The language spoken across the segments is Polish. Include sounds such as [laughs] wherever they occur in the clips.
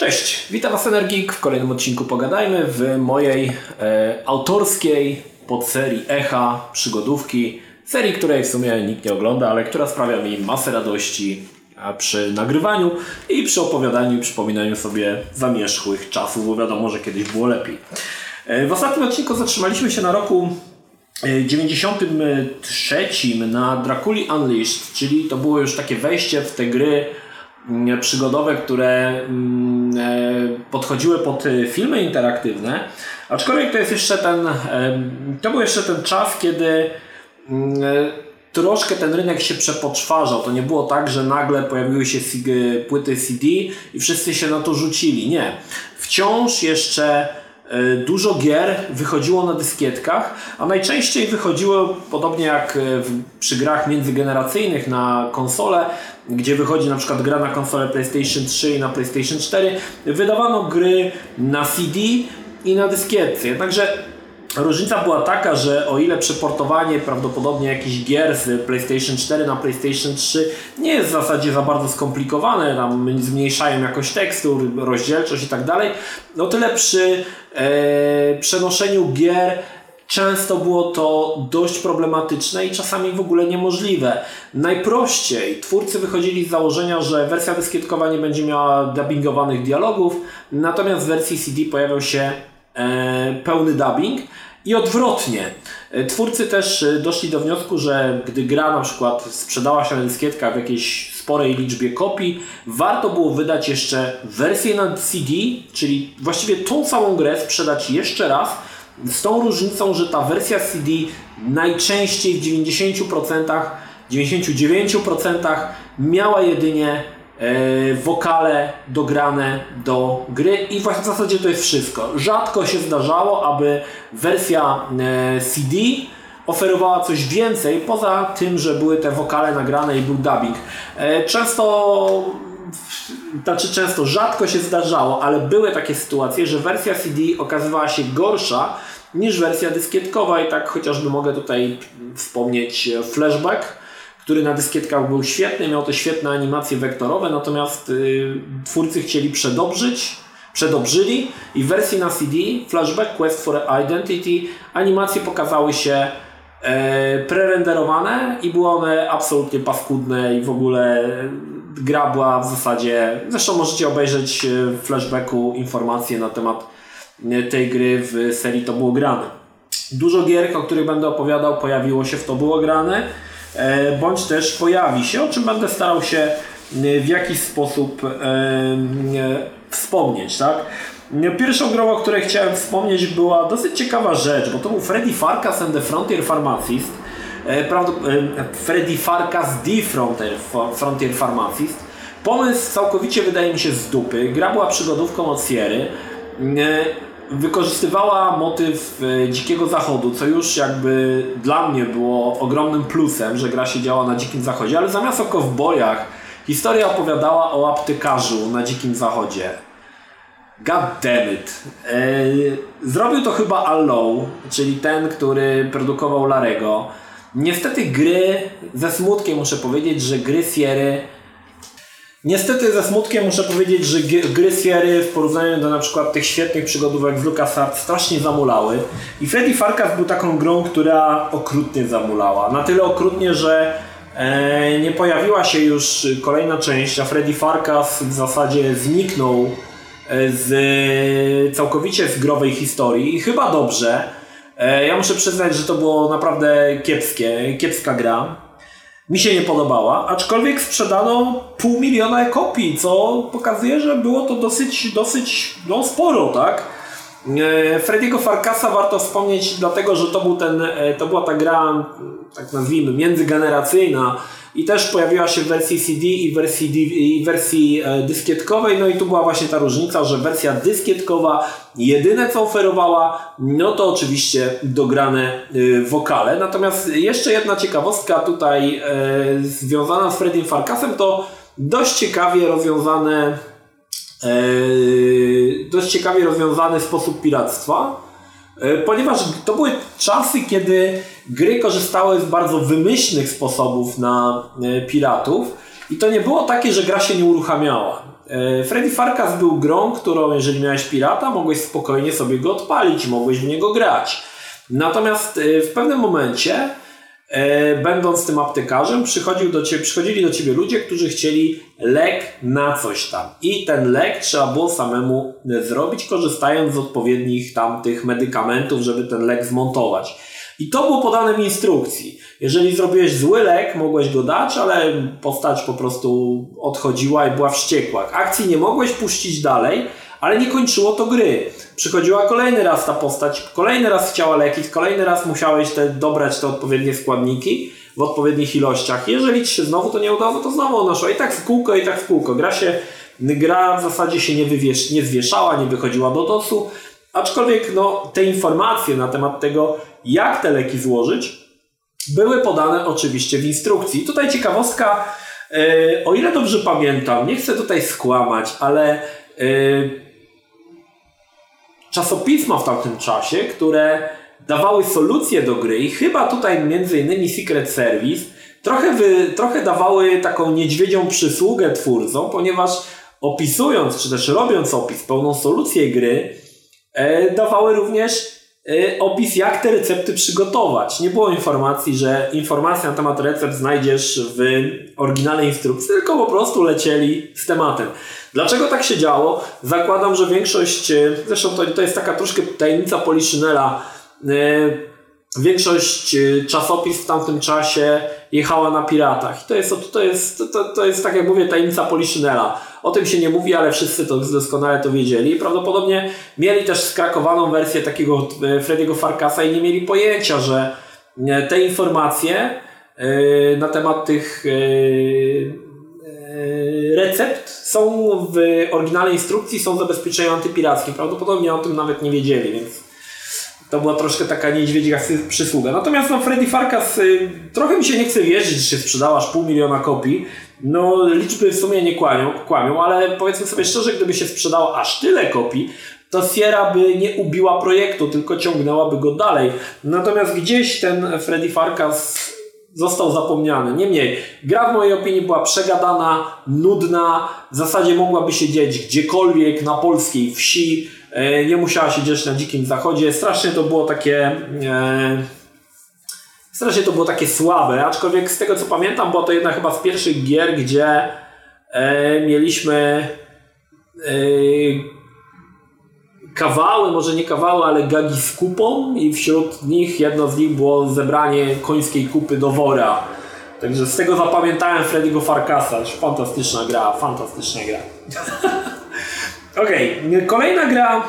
Cześć, witam Was Energik w kolejnym odcinku Pogadajmy w mojej e, autorskiej podserii Echa przygodówki, serii, której w sumie nikt nie ogląda, ale która sprawia mi masę radości przy nagrywaniu i przy opowiadaniu i przypominaniu sobie zamierzchłych czasów, bo wiadomo, że kiedyś było lepiej. E, w ostatnim odcinku zatrzymaliśmy się na roku 93 e, na Draculi Unleashed, czyli to było już takie wejście w te gry przygodowe, które mm, e, podchodziły pod e, filmy interaktywne, aczkolwiek to jest jeszcze ten, e, to był jeszcze ten czas, kiedy mm, troszkę ten rynek się przepoczwarzał. To nie było tak, że nagle pojawiły się płyty CD i wszyscy się na to rzucili. Nie. Wciąż jeszcze dużo gier wychodziło na dyskietkach, a najczęściej wychodziło, podobnie jak przy grach międzygeneracyjnych na konsole, gdzie wychodzi na przykład gra na konsolę PlayStation 3 i na PlayStation 4, wydawano gry na CD i na dyskietce. Jednakże różnica była taka, że o ile przeportowanie prawdopodobnie jakichś gier z PlayStation 4 na PlayStation 3 nie jest w zasadzie za bardzo skomplikowane, tam zmniejszają jakość tekstu, rozdzielczość i tak dalej, o tyle przy e, przenoszeniu gier Często było to dość problematyczne i czasami w ogóle niemożliwe. Najprościej twórcy wychodzili z założenia, że wersja dyskietkowa nie będzie miała dubbingowanych dialogów, natomiast w wersji CD pojawiał się e, pełny dubbing. I odwrotnie. E, twórcy też e, doszli do wniosku, że gdy gra na przykład sprzedała się na dyskietkach w jakiejś sporej liczbie kopii, warto było wydać jeszcze wersję na CD, czyli właściwie tą samą grę sprzedać jeszcze raz, z tą różnicą, że ta wersja CD najczęściej w 90%, 99% miała jedynie e, wokale dograne do gry i właśnie w zasadzie to jest wszystko. Rzadko się zdarzało, aby wersja e, CD oferowała coś więcej, poza tym, że były te wokale nagrane i był dubbing. E, często znaczy często, rzadko się zdarzało, ale były takie sytuacje, że wersja CD okazywała się gorsza niż wersja dyskietkowa i tak chociażby mogę tutaj wspomnieć Flashback, który na dyskietkach był świetny, miał te świetne animacje wektorowe, natomiast y, twórcy chcieli przedobrzyć, przedobrzyli i w wersji na CD Flashback Quest for Identity animacje pokazały się e, prerenderowane i były one absolutnie paskudne i w ogóle gra była w zasadzie, zresztą możecie obejrzeć w flashbacku informacje na temat tej gry w serii To było grane. Dużo gier, o których będę opowiadał, pojawiło się w To było grane, e, bądź też pojawi się, o czym będę starał się w jakiś sposób wspomnieć. Tak? Pierwszą grą, o której chciałem wspomnieć, była dosyć ciekawa rzecz, bo to był Freddy Farkas and the Frontier Pharmacist. E, Freddy Farkas The Frontier, Frontier Pharmacist. Pomysł całkowicie wydaje mi się z dupy. Gra była przygodówką od Sierry wykorzystywała motyw e, Dzikiego Zachodu, co już jakby dla mnie było ogromnym plusem, że gra się działa na Dzikim Zachodzie, ale zamiast o kowbojach historia opowiadała o aptekarzu na Dzikim Zachodzie. God damn it. E, zrobił to chyba Allow, czyli ten, który produkował Larego. Niestety gry, ze smutkiem muszę powiedzieć, że gry Sierry Niestety ze smutkiem muszę powiedzieć, że gry Sierry w porównaniu do na przykład tych świetnych przygodówek z LucasArts strasznie zamulały. I Freddy Farkas był taką grą, która okrutnie zamulała. Na tyle okrutnie, że e, nie pojawiła się już kolejna część, a Freddy Farkas w zasadzie zniknął e, z, całkowicie z growej historii. I chyba dobrze. E, ja muszę przyznać, że to było naprawdę kiepskie, kiepska gra mi się nie podobała, aczkolwiek sprzedano pół miliona kopii, co pokazuje, że było to dosyć, dosyć no, sporo, tak? E, Frediego Farkasa warto wspomnieć, dlatego że to, był ten, e, to była ta gra, tak nazwijmy, międzygeneracyjna, i też pojawiła się w wersji CD i wersji, i wersji e, dyskietkowej. No i tu była właśnie ta różnica, że wersja dyskietkowa jedyne co oferowała, no to oczywiście dograne e, wokale. Natomiast jeszcze jedna ciekawostka tutaj e, związana z Freddie Farkasem to dość ciekawie rozwiązane dość ciekawie rozwiązany sposób piractwa ponieważ to były czasy, kiedy gry korzystały z bardzo wymyślnych sposobów na e, piratów i to nie było takie, że gra się nie uruchamiała. E, Freddy Farkas był grą, którą jeżeli miałeś pirata, mogłeś spokojnie sobie go odpalić, mogłeś w niego grać. Natomiast e, w pewnym momencie, e, będąc tym aptekarzem, przychodził do ciebie, przychodzili do ciebie ludzie, którzy chcieli lek na coś tam. I ten lek trzeba było samemu zrobić, korzystając z odpowiednich tamtych medykamentów, żeby ten lek zmontować. I to było podane w instrukcji. Jeżeli zrobiłeś zły lek, mogłeś go dać, ale postać po prostu odchodziła i była wściekła. Akcji nie mogłeś puścić dalej, ale nie kończyło to gry. Przychodziła kolejny raz ta postać, kolejny raz chciała leki, kolejny raz musiałeś te, dobrać te odpowiednie składniki w odpowiednich ilościach. Jeżeli ci się znowu to nie udało, to znowu ona szła i tak w kółko, i tak w kółko. Gra się, gra w zasadzie się nie, wywiesz, nie zwieszała, nie wychodziła do dosu, aczkolwiek no, te informacje na temat tego, jak te leki złożyć, były podane oczywiście w instrukcji. Tutaj ciekawostka, yy, o ile dobrze pamiętam, nie chcę tutaj skłamać, ale yy, czasopisma w tamtym czasie, które dawały solucje do gry i chyba tutaj między innymi Secret Service trochę, wy, trochę dawały taką niedźwiedzią przysługę twórcom, ponieważ opisując, czy też robiąc opis, pełną solucję gry, e, dawały również e, opis, jak te recepty przygotować. Nie było informacji, że informacja na temat recept znajdziesz w oryginalnej instrukcji, tylko po prostu lecieli z tematem. Dlaczego tak się działo? Zakładam, że większość, e, zresztą to, to jest taka troszkę tajemnica Poliszynela, e, większość e, czasopis w tamtym czasie jechała na piratach. To jest, to jest, to, to jest tak jak mówię, tajemnica Poliszynela. O tym się nie mówi, ale wszyscy to doskonale to wiedzieli. Prawdopodobnie mieli też skrakowaną wersję takiego Frediego Farkasa i nie mieli pojęcia, że te informacje na temat tych recept są w oryginalnej instrukcji, są zabezpieczenia antypirackie. Prawdopodobnie o tym nawet nie wiedzieli, więc to była troszkę taka niedźwiedzia przysługa. Natomiast no, Freddy Farkas y, trochę mi się nie chce wierzyć, że się sprzedała aż pół miliona kopii. No liczby w sumie nie kłamią, kłamią, ale powiedzmy sobie szczerze, gdyby się sprzedało aż tyle kopii, to Sierra by nie ubiła projektu, tylko ciągnęłaby go dalej. Natomiast gdzieś ten Freddy Farkas został zapomniany. Niemniej, gra w mojej opinii była przegadana, nudna, w zasadzie mogłaby się dzieć gdziekolwiek na polskiej wsi, e, nie musiała się dzieć na dzikim zachodzie. Strasznie to było takie... E, strasznie to było takie słabe, aczkolwiek z tego co pamiętam, była to jedna chyba z pierwszych gier, gdzie e, mieliśmy kawały, może nie kawały, ale gagi z kupą i wśród nich jedno z nich było zebranie końskiej kupy do wora. Także z tego zapamiętałem Freddy'ego Farkasa. Fantastyczna gra, fantastyczna gra. [laughs] Okej, okay. kolejna gra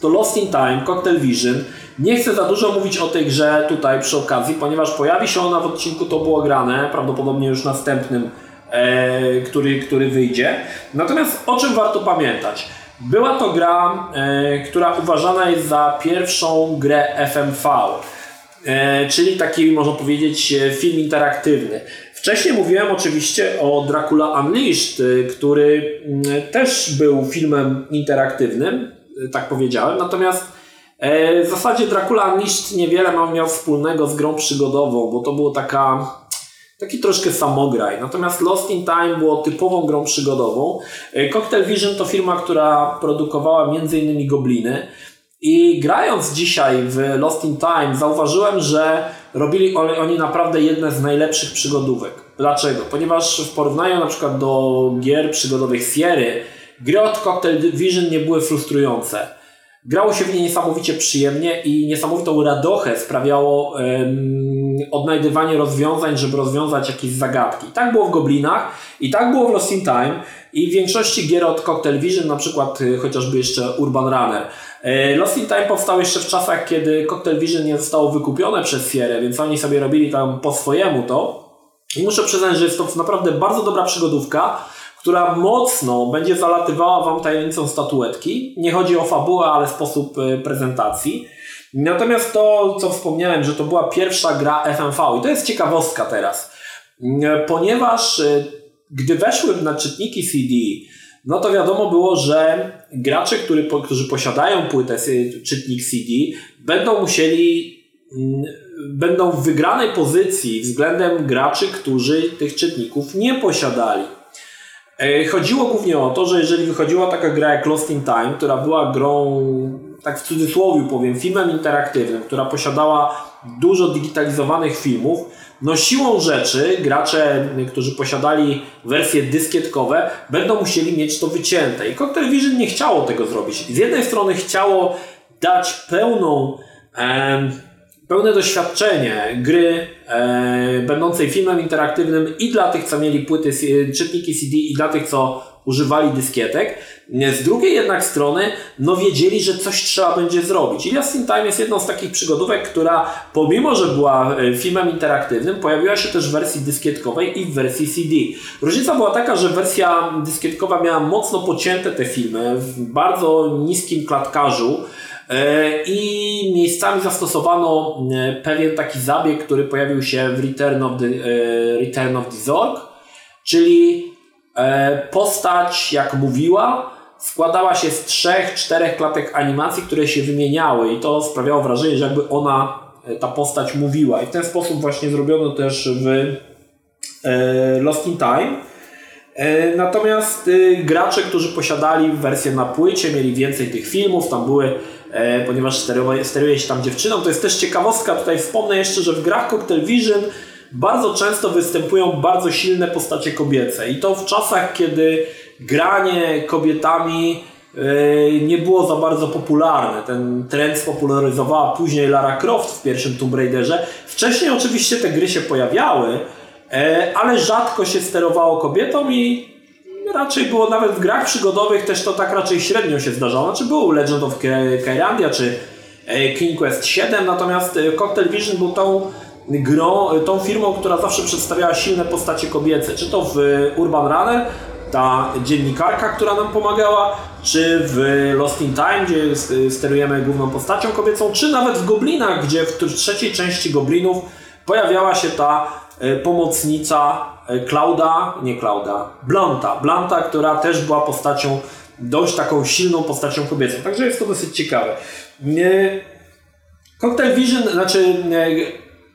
to Lost in Time, Cocktail Vision. Nie chcę za dużo mówić o tej grze tutaj przy okazji, ponieważ pojawi się ona w odcinku To było grane, prawdopodobnie już następnym, e, który, który wyjdzie. Natomiast o czym warto pamiętać? Była to gra, e, która uważana jest za pierwszą grę FMV, e, czyli taki, można powiedzieć, e, film interaktywny. Wcześniej mówiłem oczywiście o Dracula Unleashed, który mm, też był filmem interaktywnym, tak powiedziałem, natomiast w zasadzie Dracula Unleashed niewiele miał wspólnego z grą przygodową, bo to było taka taki troszkę samograj. Natomiast Lost in Time było typową grą przygodową. E, Cocktail Vision to firma, która produkowała m.in. Gobliny. I grając dzisiaj w Lost in Time zauważyłem, że robili oni naprawdę jedne z najlepszych przygodówek. Dlaczego? Ponieważ w porównaniu na przykład do gier przygodowych Sierry, gry od Cocktail Vision nie były frustrujące Grało się w nie niesamowicie przyjemnie i niesamowitą radochę sprawiało um, odnajdywanie rozwiązań, żeby rozwiązać jakieś zagadki. Tak było w Goblinach i tak było w Lost in Time i w większości gier od Cocktail Vision, na przykład y, chociażby jeszcze Urban Runner. E, Lost in Time powstał jeszcze w czasach, kiedy Cocktail Vision nie zostało wykupione przez Sierra, więc oni sobie robili tam po swojemu to. I muszę przyznać, że jest to naprawdę bardzo dobra przygodówka która mocno będzie zalatywała Wam tajemnicą statuetki. Nie chodzi o fabułę, ale sposób y, prezentacji. Natomiast to, co wspomniałem, że to była pierwsza gra FMV i to jest ciekawostka teraz, ponieważ y, gdy weszły na czytniki CD, no to wiadomo było, że gracze, który, którzy posiadają płytę czytnik CD, będą musieli mm, będą w wygranej pozycji względem graczy, którzy tych czytników nie posiadali. E, chodziło głównie o to, że jeżeli wychodziła taka gra jak Lost in Time, która była grą, tak w cudzysłowie powiem, filmem interaktywnym, która posiadała dużo digitalizowanych filmów, no siłą rzeczy gracze, którzy posiadali wersje dyskietkowe, będą musieli mieć to wycięte. I Cocktail Vision nie chciało tego zrobić. Z jednej strony chciało dać pełną pełne doświadczenie gry e, będącej filmem interaktywnym i dla tych, co mieli płyty, czytniki CD i dla tych, co używali dyskietek. Z drugiej jednak strony, no wiedzieli, że coś trzeba będzie zrobić. I Lost in Time jest jedną z takich przygodówek, która pomimo, że była e, filmem interaktywnym, pojawiła się też w wersji dyskietkowej i w wersji CD. Różnica była taka, że wersja dyskietkowa miała mocno pocięte te filmy w bardzo niskim klatkarzu, E, I miejscami zastosowano e, pewien taki zabieg, który pojawił się w Return of the, Return of the Zorg, czyli postać, jak mówiła, składała się z trzech, czterech klatek animacji, które się wymieniały i to sprawiało wrażenie, że jakby ona, ta postać mówiła. I w ten sposób właśnie zrobiono też w Lost in Time. Natomiast gracze, którzy posiadali wersję na płycie, mieli więcej tych filmów, tam były E, ponieważ steruje, steruje się tam dziewczyną. To jest też ciekawostka, tutaj wspomnę jeszcze, że w grach Cocktail Vision bardzo często występują bardzo silne postacie kobiece i to w czasach, kiedy granie kobietami e, nie było za bardzo popularne. Ten trend spopularyzowała później Lara Croft w pierwszym Tomb Raiderze. Wcześniej oczywiście te gry się pojawiały, e, ale rzadko się sterowało kobietą i raczej było nawet w grach przygodowych też to tak raczej średnio się zdarzało. Znaczy był Legend of Kyrandia czy e, King Quest 7, natomiast Cocktail Vision był tą e, tą firmą, która zawsze przedstawiała silne postacie kobiece. Czy to w Urban Runner, ta dziennikarka, która nam pomagała, czy w Lost in Time, gdzie sterujemy główną postacią kobiecą, czy nawet w Goblinach, gdzie w trzeciej części Goblinów pojawiała się ta pomocnica E, Klauda, nie Klauda, Blanta. Blanta, która też była postacią, dość taką silną postacią kobiecą. Także jest to dosyć ciekawe. Cocktail Vision, znaczy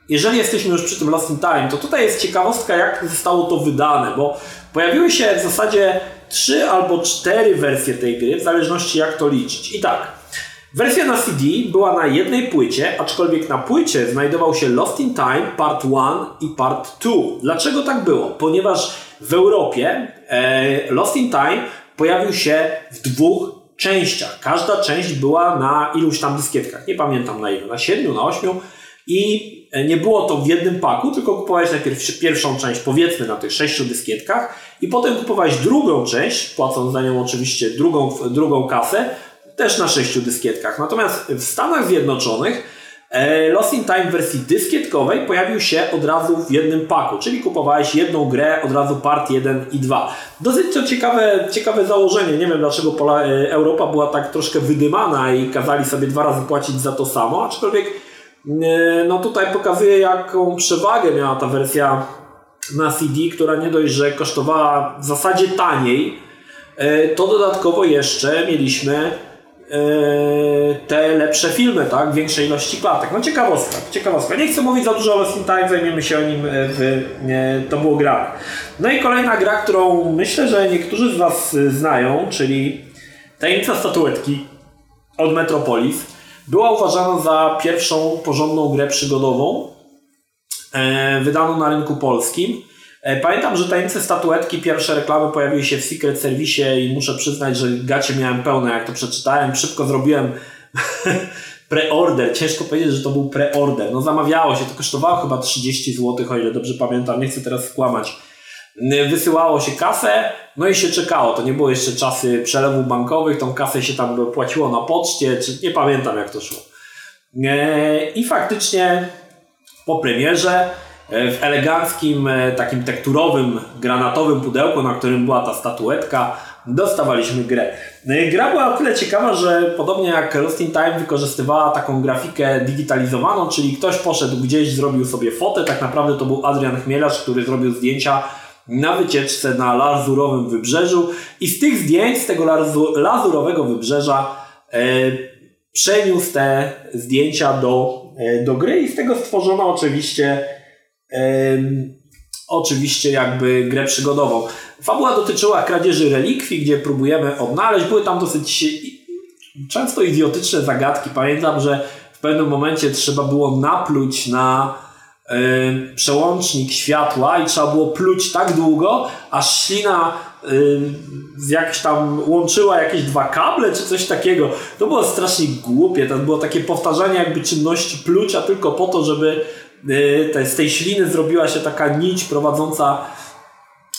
jeżeli jesteśmy już przy tym Lost in Time, to tutaj jest ciekawostka, jak zostało to wydane, bo pojawiły się w zasadzie trzy albo cztery wersje tej gry, w zależności jak to liczyć. I tak, Wersja na CD była na jednej płycie, aczkolwiek na płycie znajdował się Lost in Time Part 1 i Part 2. Dlaczego tak było? Ponieważ w Europie e, Lost in Time pojawił się w dwóch częściach. Każda część była na iluś tam dyskietkach. Nie pamiętam na ile, na siedmiu, na ośmiu. I nie było to w jednym paku, tylko kupowałeś najpierw pierwszą część, powiedzmy na tych sześciu dyskietkach, i potem kupowałeś drugą część, płacąc za nią oczywiście drugą, drugą kasę, też na sześciu dyskietkach. Natomiast w Stanach Zjednoczonych e, Lost in Time w wersji dyskietkowej pojawił się od razu w jednym paku, czyli kupowałeś jedną grę od razu part 1 i 2. Dosyć to ciekawe, ciekawe założenie. Nie wiem dlaczego e, Europa była tak troszkę wydymana i kazali sobie dwa razy płacić za to samo, aczkolwiek e, no tutaj pokazuje jaką przewagę miała ta wersja na CD, która nie dość, że kosztowała w zasadzie taniej, to dodatkowo jeszcze mieliśmy E, te lepsze filmy, tak? Większej ilości klatek. No ciekawostka, ciekawostka. Nie chcę mówić za dużo o Lost Time, zajmiemy się o nim w To było gra. No i kolejna gra, którą myślę, że niektórzy z Was znają, czyli Tajemnica Statuetki od Metropolis. Była uważana za pierwszą porządną grę przygodową wydaną na rynku polskim. E, pamiętam, że tajemnice statuetki, pierwsze reklamy pojawiły się w Secret Service i muszę przyznać, że gacie miałem pełne, jak to przeczytałem. Szybko zrobiłem [laughs] preorder. Ciężko powiedzieć, że to był preorder. No zamawiało się, to kosztowało chyba 30 zł, o ile dobrze pamiętam, nie chcę teraz skłamać. Wysyłało się kasę, no i się czekało. To nie było jeszcze czasy przelewów bankowych, tą kasę się tam płaciło na poczcie, czy nie pamiętam jak to szło. E, I faktycznie po premierze E, w eleganckim, e, takim tekturowym, granatowym pudełku, na którym była ta statuetka, dostawaliśmy grę. E, gra była o tyle ciekawa, że podobnie jak Lost in Time wykorzystywała taką grafikę digitalizowaną, czyli ktoś poszedł gdzieś, zrobił sobie fotę, tak naprawdę to był Adrian Chmielarz, który zrobił zdjęcia na wycieczce na lazurowym wybrzeżu i z tych zdjęć, z tego lazurowego wybrzeża e, przeniósł te zdjęcia do, e, do gry i z tego stworzono oczywiście oczywiście jakby grę przygodową. Fabuła dotyczyła kradzieży relikwii, gdzie próbujemy odnaleźć. Były tam dosyć często idiotyczne zagadki. Pamiętam, że w pewnym momencie trzeba było napluć na przełącznik światła i trzeba było pluć tak długo, aż ślina jakś tam łączyła jakieś dwa kable czy coś takiego. To było strasznie głupie. To było takie powtarzanie jakby czynności plucia tylko po to, żeby y, z tej śliny zrobiła się taka nić prowadząca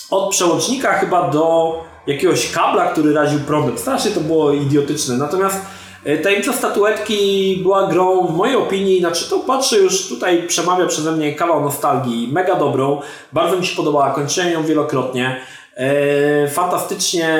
od przełącznika chyba do jakiegoś kabla, który raził prądem. Strasznie to było idiotyczne. Natomiast e, Tajemnica statuetki była grą, w mojej opinii, znaczy to patrzę już tutaj, przemawia przeze mnie kawał nostalgii, mega dobrą, bardzo mi się podobała, kończyłem ją wielokrotnie. E, fantastycznie,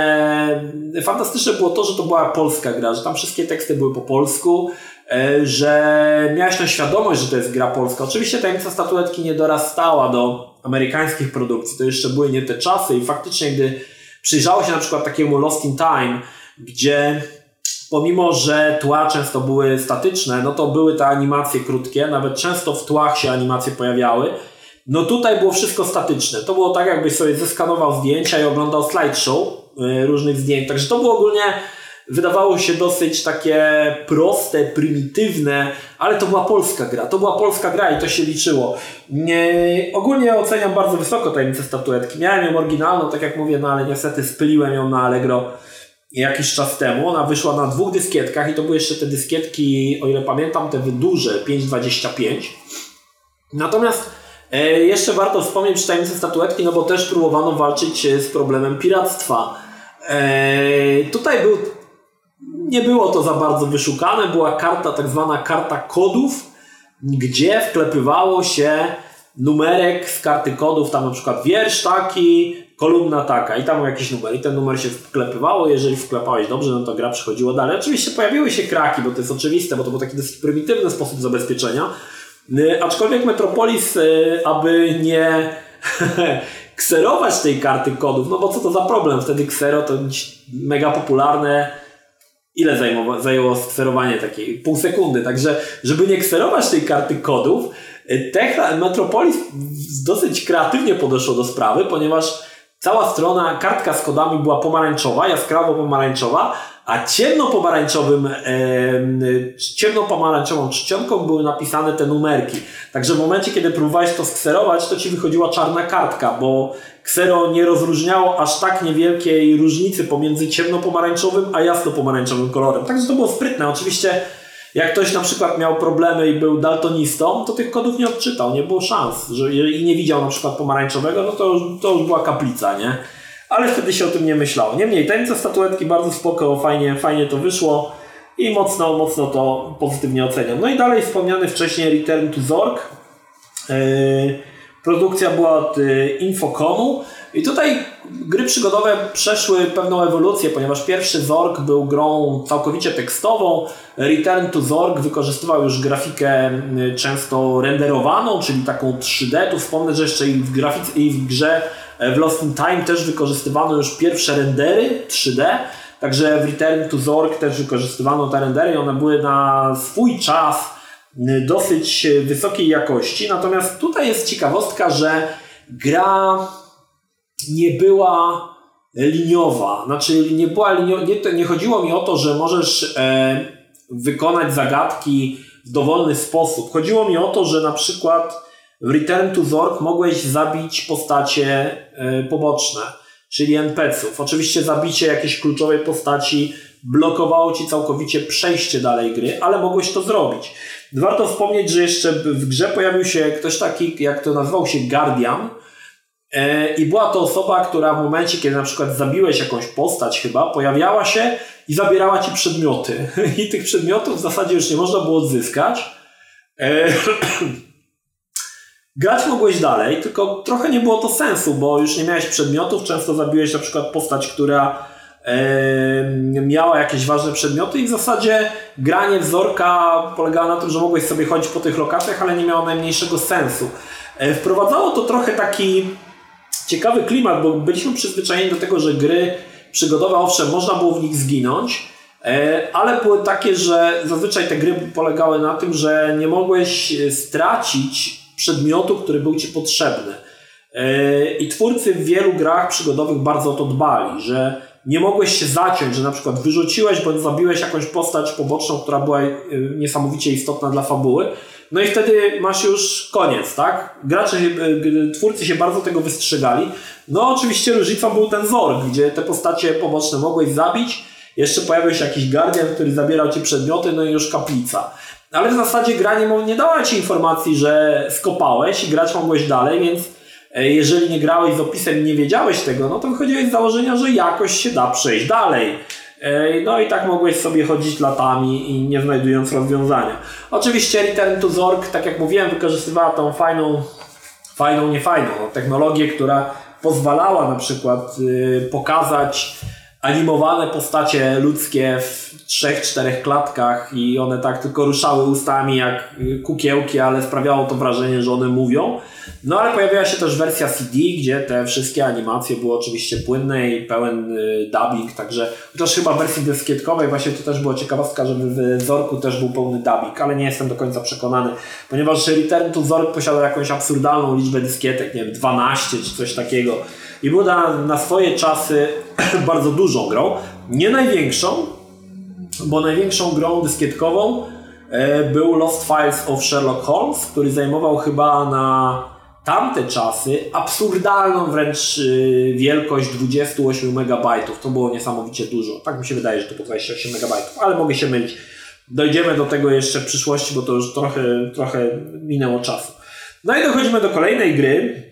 fantastyczne było to, że to była polska gra, że tam wszystkie teksty były po polsku, e, że miałeś tę świadomość, że to jest gra polska. Oczywiście tajemnica statuetki nie dorastała do amerykańskich produkcji, to jeszcze były nie te czasy i faktycznie, gdy przyjrzało się na przykład takiemu Lost in Time, gdzie pomimo, że tła często były statyczne, no to były te animacje krótkie, nawet często w tłach się animacje pojawiały. No tutaj było wszystko statyczne. To było tak, jakbyś sobie zeskanował zdjęcia i oglądał slideshow y, różnych zdjęć. Także to było ogólnie wydawało się dosyć takie proste, prymitywne, ale to była polska gra. To była polska gra i to się liczyło. Nie, ogólnie oceniam bardzo wysoko tajemnicę statuetki. Miałem ją oryginalną, tak jak mówię, no ale niestety spyliłem ją na Allegro jakiś czas temu. Ona wyszła na dwóch dyskietkach i to były jeszcze te dyskietki, o ile pamiętam, te duże 5.25. Natomiast e, jeszcze warto wspomnieć tajemnicę statuetki, no bo też próbowano walczyć e, z problemem piractwa. E, tutaj był nie było to za bardzo wyszukane, była karta, tak zwana karta kodów, gdzie wklepywało się numerek z karty kodów, tam na przykład wiersz taki, kolumna taka i tam jakiś numer i ten numer się wklepywało, jeżeli wklepałeś dobrze, no to gra przechodziła dalej. Oczywiście pojawiły się kraki, bo to jest oczywiste, bo to był taki dosyć prymitywny sposób zabezpieczenia, y, aczkolwiek Metropolis, y, aby nie [laughs] kserować tej karty kodów, no bo co to za problem, wtedy ksero to mega popularne ile zajęło skserowanie takiej? Pół sekundy. Także, żeby nie kserować tej karty kodów, y, Metropolis dosyć kreatywnie podeszło do sprawy, ponieważ cała strona, kartka z kodami była pomarańczowa, jaskrawo pomarańczowa, a ciemno-pomarańczowym, ciemno-pomarańczową czcionką były napisane te numerki. Także w momencie, kiedy próbowałeś to skserować, to ci wychodziła czarna kartka, bo ksero nie rozróżniało aż tak niewielkiej różnicy pomiędzy ciemno-pomarańczowym a jasno-pomarańczowym kolorem. Także to było sprytne. Oczywiście jak ktoś na przykład miał problemy i był daltonistą, to tych kodów nie odczytał, nie było szans. Że, i nie widział na przykład pomarańczowego, no to, to już była kaplica, nie? ale wtedy się o tym nie myślało. Niemniej, tajemnica statuetki bardzo spoko, fajnie, fajnie to wyszło i mocno, mocno to pozytywnie oceniam. No i dalej wspomniany wcześniej Return to Zork. Yy, produkcja była od yy, Infocomu i tutaj gry przygodowe przeszły pewną ewolucję, ponieważ pierwszy Zork był grą całkowicie tekstową. Return to Zork wykorzystywał już grafikę yy, często renderowaną, czyli taką 3D. Tu wspomnę, że jeszcze i w, grafice, i w grze E, w Lost in Time też wykorzystywano już pierwsze rendery 3D, także w Return to Zork też wykorzystywano te rendery i one były na swój czas dosyć wysokiej jakości. Natomiast tutaj jest ciekawostka, że gra nie była liniowa. Znaczy nie, była linio... nie, nie chodziło mi o to, że możesz e, wykonać zagadki w dowolny sposób. Chodziło mi o to, że na przykład w Return to Zork mogłeś zabić postacie e, poboczne, czyli NPC-ów. Oczywiście zabicie jakiejś kluczowej postaci blokowało ci całkowicie przejście dalej gry, ale mogłeś to zrobić. Warto wspomnieć, że jeszcze w grze pojawił się ktoś taki, jak to nazywał się Guardian, i była to osoba, która w momencie, kiedy na przykład zabiłeś jakąś postać chyba, pojawiała się i zabierała ci przedmioty. [laughs] I tych przedmiotów w zasadzie już nie można było odzyskać. E, [clears throat] Grać mogłeś dalej, tylko trochę nie było to sensu, bo już nie miałeś przedmiotów, często zabiłeś na przykład postać, która e, miała jakieś ważne przedmioty i w zasadzie granie wzorka polegało na tym, że mogłeś sobie chodzić po tych lokacjach, ale nie miało najmniejszego sensu. E, wprowadzało to trochę taki ciekawy klimat, bo byliśmy przyzwyczajeni do tego, że gry przygodowe, owszem, można było w nich zginąć, e, ale były takie, że zazwyczaj te gry polegały na tym, że nie mogłeś stracić przedmiotu, który był Ci potrzebny. I twórcy w wielu grach przygodowych bardzo o to dbali, że nie mogłeś się zaciąć, że na przykład wyrzuciłeś bądź zabiłeś jakąś postać poboczną, która była niesamowicie istotna dla fabuły, no i wtedy masz już koniec, tak? Gracze, twórcy się bardzo tego wystrzegali. No oczywiście różnicą był ten Zorg, gdzie te postacie poboczne mogłeś zabić, jeszcze pojawił się jakiś guardian, który zabierał ci przedmioty, no i już kaplica. Ale w zasadzie gra nie, nie dała ci informacji, że skopałeś i grać mogłeś dalej, więc e, jeżeli nie grałeś z opisem i nie wiedziałeś tego, no to wychodziłeś z założenia, że jakoś się da przejść dalej. E, no i tak mogłeś sobie chodzić latami i nie znajdując rozwiązania. Oczywiście Return to Zork, tak jak mówiłem, wykorzystywała tą fajną, fajną, niefajną technologię, która pozwalała na przykład y, pokazać animowane postacie ludzkie w trzech, czterech klatkach i one tak tylko ruszały ustami jak kukiełki, ale sprawiało to wrażenie, że one mówią. No ale pojawiła się też wersja CD, gdzie te wszystkie animacje były oczywiście płynne i pełen y, dubbing, także chociaż chyba w wersji dyskietkowej właśnie to też była ciekawostka, że w Zorku też był pełny dubbing, ale nie jestem do końca przekonany, ponieważ Return to Zork posiadał jakąś absurdalną liczbę dyskietek, nie wiem, 12 czy coś takiego i był na, na swoje czasy [clears throat] bardzo dużą grą, nie największą, bo największą grą dyskietkową e, był Lost Files of Sherlock Holmes, który zajmował chyba na tamte czasy absurdalną wręcz y, wielkość 28 MB. To było niesamowicie dużo. Tak mi się wydaje, że to po 28 MB, ale mogę się mylić. Dojdziemy do tego jeszcze w przyszłości, bo to już trochę, trochę minęło czasu. No i dochodzimy do kolejnej gry,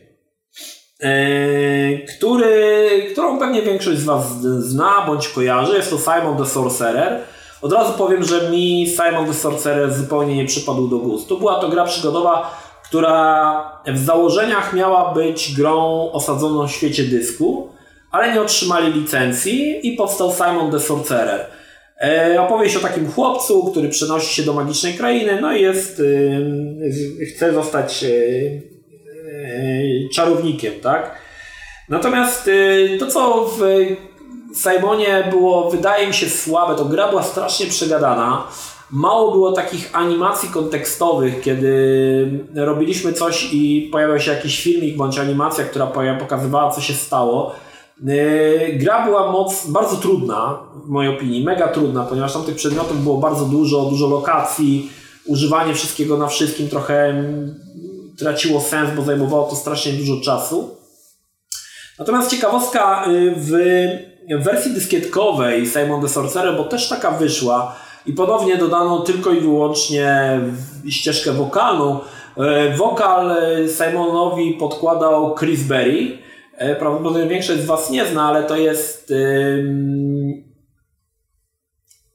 yy, który, którą pewnie większość z Was zna bądź kojarzy. Jest to Simon the Sorcerer. Od razu powiem, że mi Simon the Sorcerer zupełnie nie przypadł do gustu. Była to gra przygodowa, która w założeniach miała być grą osadzoną w świecie dysku, ale nie otrzymali licencji i powstał Simon the Sorcerer. E, opowieść o takim chłopcu, który przenosi się do magicznej krainy, no i jest, e, chce zostać e, e czarownikiem, tak? Natomiast to, co w Simonie było, wydaje mi się, słabe, to gra była strasznie przegadana. Mało było takich animacji kontekstowych, kiedy robiliśmy coś i pojawiał się jakiś filmik bądź animacja, która pokazywała, co się stało. Yy, gra była moc, bardzo trudna, w mojej opinii, mega trudna, ponieważ tam tych przedmiotów było bardzo dużo, dużo lokacji, używanie wszystkiego na wszystkim trochę mm, traciło sens, bo zajmowało to strasznie dużo czasu. Natomiast ciekawostka yy, w wersji dyskietkowej Simon the Sorcerer, bo też taka wyszła, i ponownie dodano tylko i wyłącznie ścieżkę wokalną. E, wokal e, Simonowi podkładał Chris Berry. E, prawdopodobnie większość z Was nie zna, ale to jest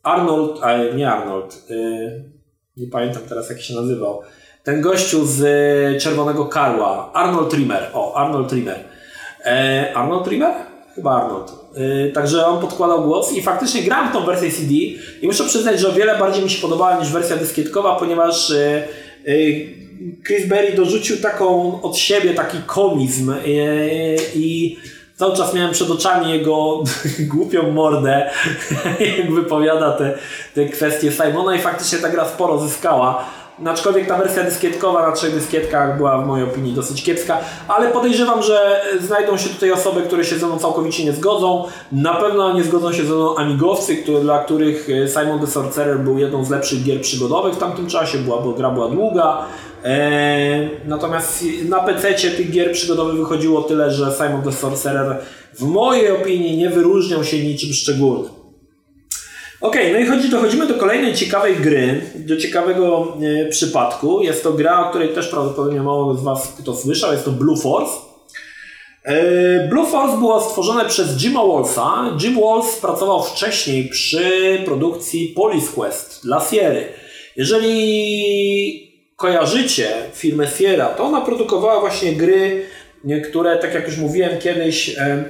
Arnold, a nie Arnold, nie pamiętam teraz jak się nazywał. Ten gościu z Czerwonego Karła, Arnold Trimmer. O, Arnold Trimmer. Arnold Trimmer? Chyba Arnold. Yy, także on podkładał głos i faktycznie grałem w tą wersję CD i muszę przyznać, że o wiele bardziej mi się podobała niż wersja dyskietkowa, ponieważ yy, yy, Chris Berry dorzucił taką od siebie taki komizm yy, i cały czas miałem przed oczami jego [laughs] głupią mordę, [laughs] jak wypowiada te, te kwestie Simona i faktycznie ta gra sporo zyskała. Aczkolwiek ta wersja dyskietkowa na trzech dyskietkach była w mojej opinii dosyć kiepska, ale podejrzewam, że znajdą się tutaj osoby, które się ze mną całkowicie nie zgodzą. Na pewno nie zgodzą się ze mną amigowcy, który, dla których e, Simon the Sorcerer był jedną z lepszych gier przygodowych w tamtym czasie, była, bo gra była długa. Eee, natomiast na PC tych gier przygodowych wychodziło tyle, że Simon the Sorcerer w mojej opinii nie wyróżniał się niczym szczególnym. Ok, no i chodzi, dochodzimy do kolejnej ciekawej gry, do ciekawego e, przypadku. Jest to gra, o której też prawdopodobnie mało z Was kto słyszał, jest to Blue Force. E, Blue Force było stworzone przez Jima Wallsa. Jim Walls pracował wcześniej przy produkcji Police Quest dla Sierry. Jeżeli kojarzycie firmę Sierra, to ona produkowała właśnie gry, które, tak jak już mówiłem kiedyś, e,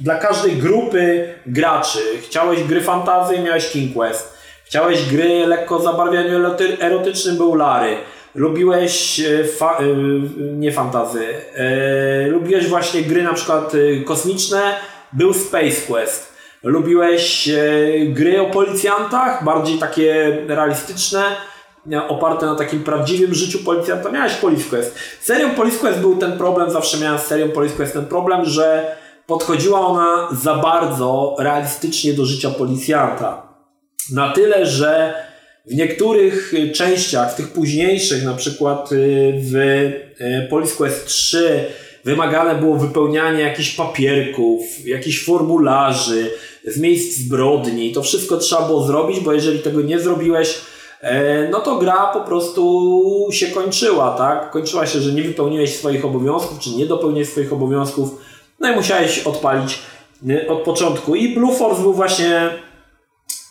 dla każdej grupy graczy. Chciałeś gry fantazy, miałeś King Quest. Chciałeś gry lekko zabarwianiu erotycznym, był Lary. Lubiłeś e, fa e, nie fantazy. E, lubiłeś właśnie gry na przykład kosmiczne, był Space Quest. Lubiłeś gry o policjantach, bardziej takie realistyczne, oparte na takim prawdziwym życiu policjanta, miałeś Police Quest. Serią Police Quest był ten problem, zawsze miałem z serią Police Quest ten problem, że podchodziła ona za bardzo realistycznie do życia policjanta. Na tyle, że w niektórych częściach, w tych późniejszych, na przykład y, w y, Police Quest 3, wymagane było wypełnianie jakichś papierków, jakichś formularzy z miejsc zbrodni. To wszystko trzeba było zrobić, bo jeżeli tego nie zrobiłeś, e, no to gra po prostu się kończyła, tak? Kończyła się, że nie wypełniłeś swoich obowiązków, czy nie dopełniłeś swoich obowiązków, no i musiałeś odpalić e, od początku. I Blue Force był właśnie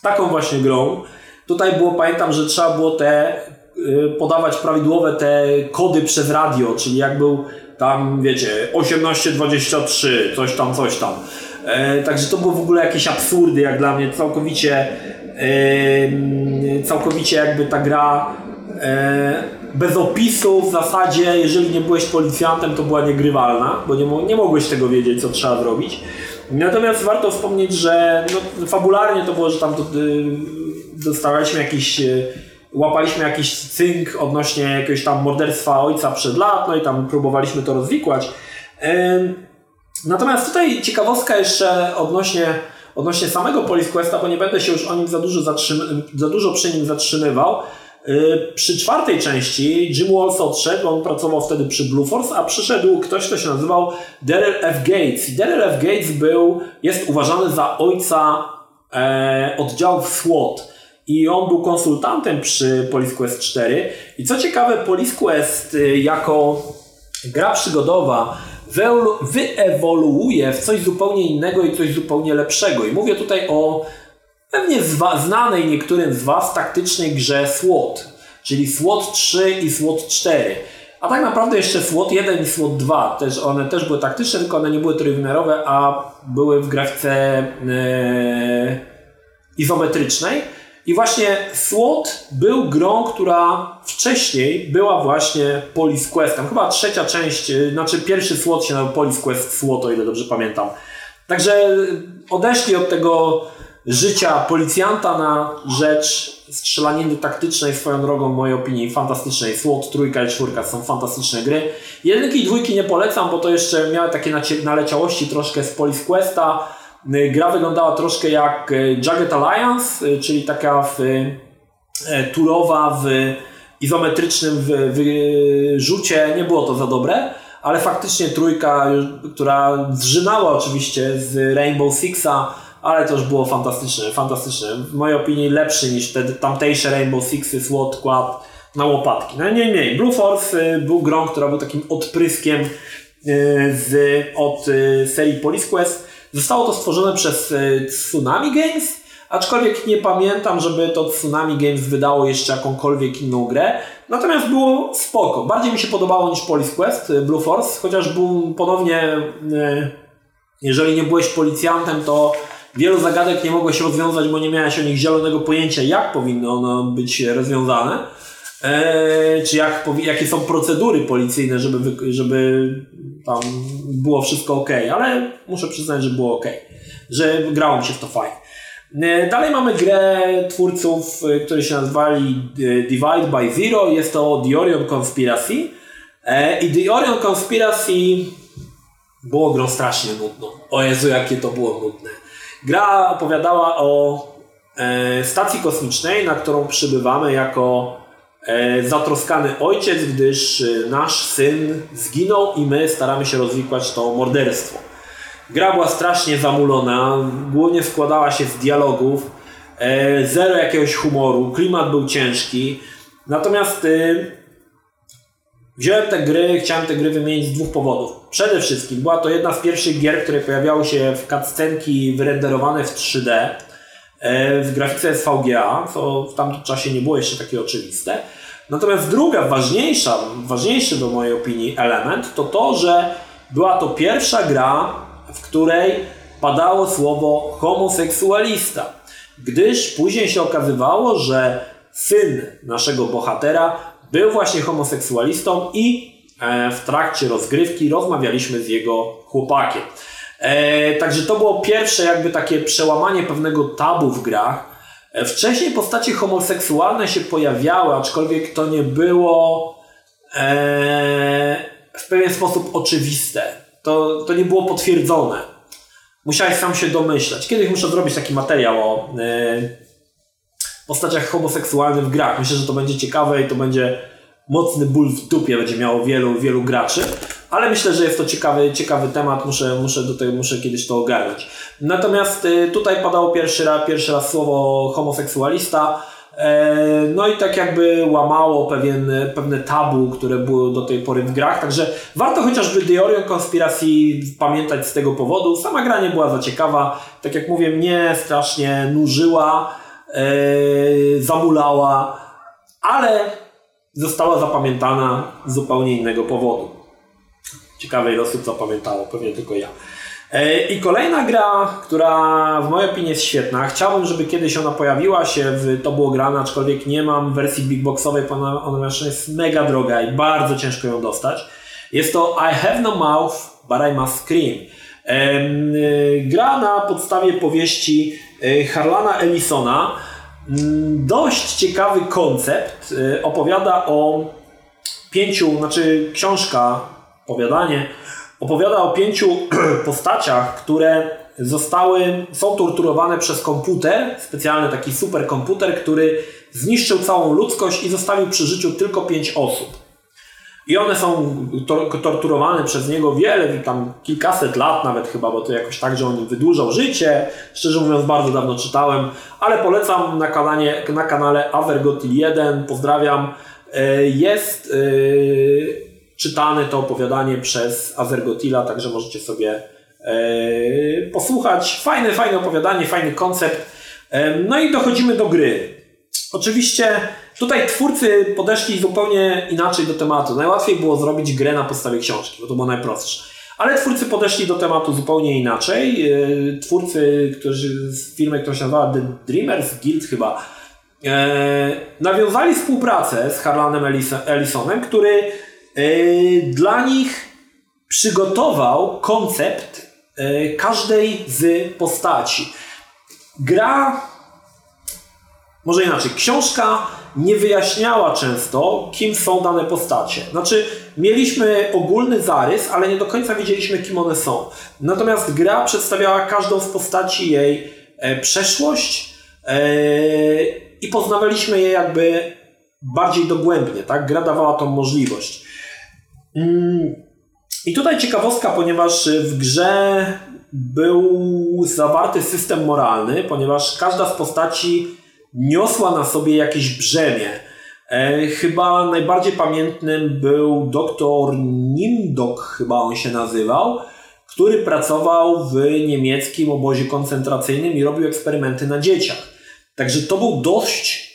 taką właśnie grą. Tutaj było, pamiętam, że trzeba było te e, podawać prawidłowe te kody przez radio, czyli jak był tam wiecie 1823, coś tam, coś tam. E, także to było w ogóle jakieś absurdy, jak dla mnie całkowicie e, całkowicie jakby ta gra e, bez opisu w zasadzie, jeżeli nie byłeś policjantem, to była niegrywalna, bo nie, nie mogłeś tego wiedzieć, co trzeba zrobić. Natomiast warto wspomnieć, że no, fabularnie to było, że tam to, y, dostawaliśmy jakiś y, łapaliśmy jakiś cynk odnośnie jakiegoś tam morderstwa ojca przed lat, no i tam próbowaliśmy to rozwikłać. Natomiast tutaj ciekawostka jeszcze odnośnie, odnośnie samego Police Questa, bo nie będę się już o nim za dużo, zatrzym- za dużo przy nim zatrzymywał. Yy, przy czwartej części Jim Walls odszedł, on pracował wtedy przy Blue Force, a przyszedł ktoś, kto się nazywał Daryl F. Gates. I Daryl F. Gates był, jest uważany za ojca e, oddziałów SWAT i on był konsultantem przy Police Quest 4. I co ciekawe, Police Quest y, jako gra przygodowa wyewoluuje w coś zupełnie innego i coś zupełnie lepszego. I mówię tutaj o pewnie znanej niektórym z Was taktycznej grze SWOT, czyli SWOT 3 i SWOT 4. A tak naprawdę jeszcze SWOT 1 i SWOT 2, też one też były taktyczne, tylko one nie były trójwymiarowe, a były w grafice yy, izometrycznej. I właśnie SWOT był grą, która wcześniej była właśnie Police Questem. Chyba trzecia część, y, znaczy pierwszy SWOT się nazywał Police Quest SWOT, o ile dobrze pamiętam. Także odeszli od tego życia policjanta na rzecz strzelaniny taktycznej swoją drogą, w mojej opinii, fantastycznej. SWOT, trójka i czwórka są fantastyczne gry. Jedynki i dwójki nie polecam, bo to jeszcze miały takie naleciałości troszkę z Police Questa Y, gra wyglądała troszkę jak y, Jagged Alliance, y, czyli taka w, turowa w izometrycznym wyrzucie. Nie było to za dobre, ale faktycznie trójka, która zżynała oczywiście z Rainbow Sixa, ale to już było fantastyczne, fantastyczne. W mojej opinii lepszy niż te tamtejsze Rainbow Sixy, SWAT, Quad na łopatki. No nie, nie. Blue Force był grą, która był takim odpryskiem z, od serii Police Quest Zostało to stworzone przez Tsunami Games, aczkolwiek nie pamiętam, żeby to Tsunami Games wydało jeszcze jakąkolwiek inną grę. Natomiast było spoko. Bardziej mi się podobało niż Police Quest, Blue Force, chociaż był ponownie, jeżeli nie byłeś policjantem, to wielu zagadek nie mogłeś rozwiązać, bo nie miałeś o nich zielonego pojęcia, jak powinny one być rozwiązane. Eee, czy jak, jakie są procedury policyjne, żeby, żeby tam było wszystko ok, ale muszę przyznać, że było ok, że grało mi się w to fajnie. Eee, dalej mamy grę twórców, e, którzy się nazwali e, Divide by Zero. Jest to The Orion Conspiracy. I The Orion Conspiracy było grą strasznie nudną. O Jezu, jakie to było nudne. Gra opowiadała o e, stacji kosmicznej, na którą przybywamy jako E, zatroskany ojciec, gdyż e, nasz syn zginął i my staramy się rozwikłać to morderstwo. Gra była strasznie zamulona, głównie składała się z dialogów, zero jakiegoś humoru, klimat był ciężki. Natomiast wziąłem te gry, chciałem te gry wymienić z dwóch powodów. Przede wszystkim była to jedna z pierwszych gier, które pojawiały się w cutscenki wyrenderowane w 3D w grafice SVGA, co w tamtym czasie nie było jeszcze takie oczywiste. Natomiast druga, ważniejsza, ważniejszy do mojej opinii element to to, że była to pierwsza gra, w której padało słowo homoseksualista, gdyż później się okazywało, że syn naszego bohatera był właśnie homoseksualistą i e, w trakcie rozgrywki rozmawialiśmy z jego chłopakiem. E, także to było pierwsze jakby takie przełamanie pewnego tabu w grach, Wcześniej postacie homoseksualne się pojawiały, aczkolwiek to nie było e, w pewien sposób oczywiste. To, to nie było potwierdzone. Musiałeś sam się domyślać. Kiedyś muszę zrobić taki materiał o e, postaciach homoseksualnych w grach. Myślę, że to będzie ciekawe i to będzie mocny ból w dupie będzie miało wielu, wielu graczy, ale myślę, że jest to ciekawy, ciekawy temat, muszę, muszę, do tego, muszę kiedyś to ogarnąć. Natomiast y, tutaj padało pierwszy raz, pierwszy raz słowo homoseksualista, e, no i tak jakby łamało pewien, pewne tabu, które było do tej pory w grach, także warto chociażby The Orion konspiracji pamiętać z tego powodu. Sama gra nie była za ciekawa, tak jak mówię, mnie strasznie nużyła, e, zamulała, ale została zapamiętana z zupełnie innego powodu. Ciekawe ile osób zapamiętało, pewnie tylko ja. E, I kolejna gra, która w mojej opinii jest świetna. Chciałbym, żeby kiedyś ona pojawiła się w To było grane, aczkolwiek nie mam wersji big boxowej, ponieważ jest mega droga i bardzo ciężko ją dostać. Jest to I have no mouth, but I must scream. E, gra na podstawie powieści Harlana Ellisona, Mm, dość ciekawy koncept. Y, opowiada o pięciu, znaczy książka, opowiadanie, opowiada o pięciu [clears throat] postaciach, które zostały, są torturowane przez komputer, specjalny taki superkomputer, który zniszczył całą ludzkość i zostawił przy życiu tylko pięć osób. I one są tor torturowane przez niego wiele, tam kilkaset lat nawet chyba, bo to jakoś tak, że on wydłużał życie. Szczerze mówiąc, bardzo dawno czytałem, ale polecam na kanale, na kanale Avergotil 1. Pozdrawiam. E, jest yy, czytane to opowiadanie przez Avergotila, także możecie sobie yy, posłuchać. Fajne, fajne opowiadanie, fajny koncept. Yy, no i dochodzimy do gry. Oczywiście tutaj twórcy podeszli zupełnie inaczej do tematu. Najłatwiej było zrobić grę na podstawie książki, bo to było najprostsze. Ale twórcy podeszli do tematu zupełnie inaczej. E, twórcy, którzy z firmy, która się nazywa The Dreamers Guild chyba, e, nawiązali współpracę z Harlanem Ellisonem, który e, dla nich przygotował koncept każdej z postaci. Gra może inaczej, książka nie wyjaśniała często, kim są dane postacie. Znaczy, mieliśmy ogólny zarys, ale nie do końca wiedzieliśmy, kim one są. Natomiast gra przedstawiała każdą z postaci jej e, przeszłość e, i poznawaliśmy je jakby bardziej dogłębnie. Tak? Gra dawała tą możliwość. Mm. I tutaj ciekawostka, ponieważ w grze był zawarty system moralny, ponieważ każda z postaci niosła na sobie jakieś brzemię. E, chyba najbardziej pamiętnym był doktor Nimdok, chyba on się nazywał, który pracował w niemieckim obozie koncentracyjnym i robił eksperymenty na dzieciach. Także to był dość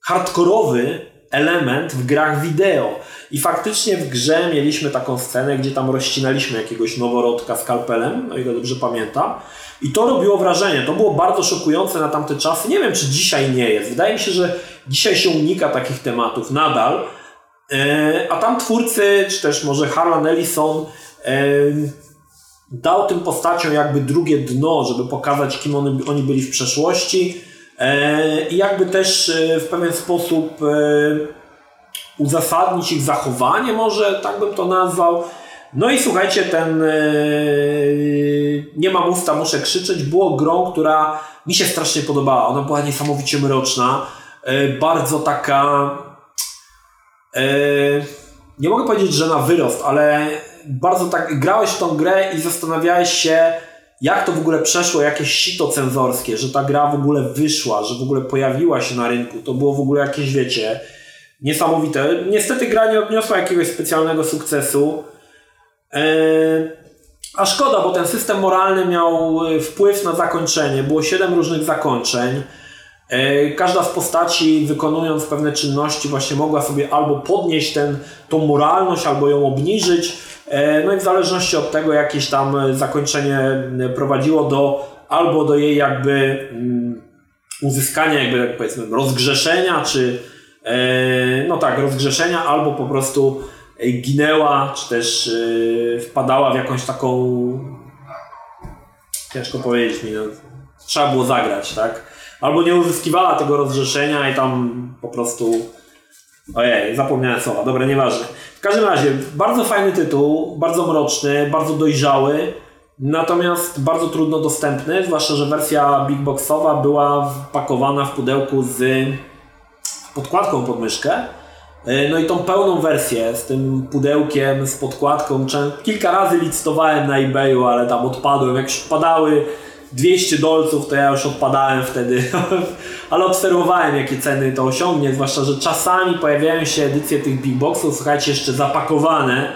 hardkorowy element w grach wideo. I faktycznie w grze mieliśmy taką scenę, gdzie tam rozcinaliśmy jakiegoś noworodka skalpelem, o ile dobrze pamiętam. I to robiło wrażenie. To było bardzo szokujące na tamte czasy. Nie wiem, czy dzisiaj nie jest. Wydaje mi się, że dzisiaj się unika takich tematów nadal. E, a tam twórcy, czy też może Harlan Ellison e, dał tym postaciom jakby drugie dno, żeby pokazać, kim oni, byli w przeszłości e, i jakby też w pewien sposób uzasadnić ich zachowanie, może tak bym to nazwał. No i słuchajcie, ten yy, Nie mam usta, muszę krzyczeć, było grą, która mi się strasznie podobała. Ona była niesamowicie mroczna, yy, bardzo taka. Yy, nie mogę powiedzieć, że na wyrost, ale bardzo tak. Grałeś w tą grę i zastanawiałeś się, jak to w ogóle przeszło jakieś sito cenzorskie, że ta gra w ogóle wyszła, że w ogóle pojawiła się na rynku. To było w ogóle jakieś, wiecie, niesamowite. Niestety gra nie odniosła jakiegoś specjalnego sukcesu. Yy, a szkoda, bo ten system moralny miał e, wpływ na zakończenie. Było siedem różnych zakończeń. Yy, każda z postaci, wykonując pewne czynności, właśnie mogła sobie albo podnieść ten, tą moralność, albo ją obniżyć. No i w zależności od tego, jakieś tam zakończenie prowadziło do albo do jej jakby mm, uzyskania, jakby tak powiedzmy, rozgrzeszenia, czy no tak, rozgrzeszenia, albo po prostu ginęła, czy też yy, wpadała w jakąś taką. Ciężko powiedzieć mi, no, trzeba było zagrać, tak? albo nie uzyskiwała tego rozrzeszenia i tam po prostu ojej, zapomniałem słowa, dobra, nieważne. W każdym razie, bardzo fajny tytuł, bardzo mroczny, bardzo dojrzały, natomiast bardzo trudno dostępny, zwłaszcza, że wersja big boxowa była wpakowana w pudełku z podkładką pod myszkę. E, no i tą pełną wersję z tym pudełkiem, z podkładką, kilka razy licytowałem na eBayu, ale tam odpadłem. Jak już padały 200 dolców, to ja już odpadałem wtedy. [laughs] ale obserwowałem, jakie ceny to osiągnie, zwłaszcza, że czasami pojawiają się edycje tych big boxów, słuchajcie, jeszcze zapakowane.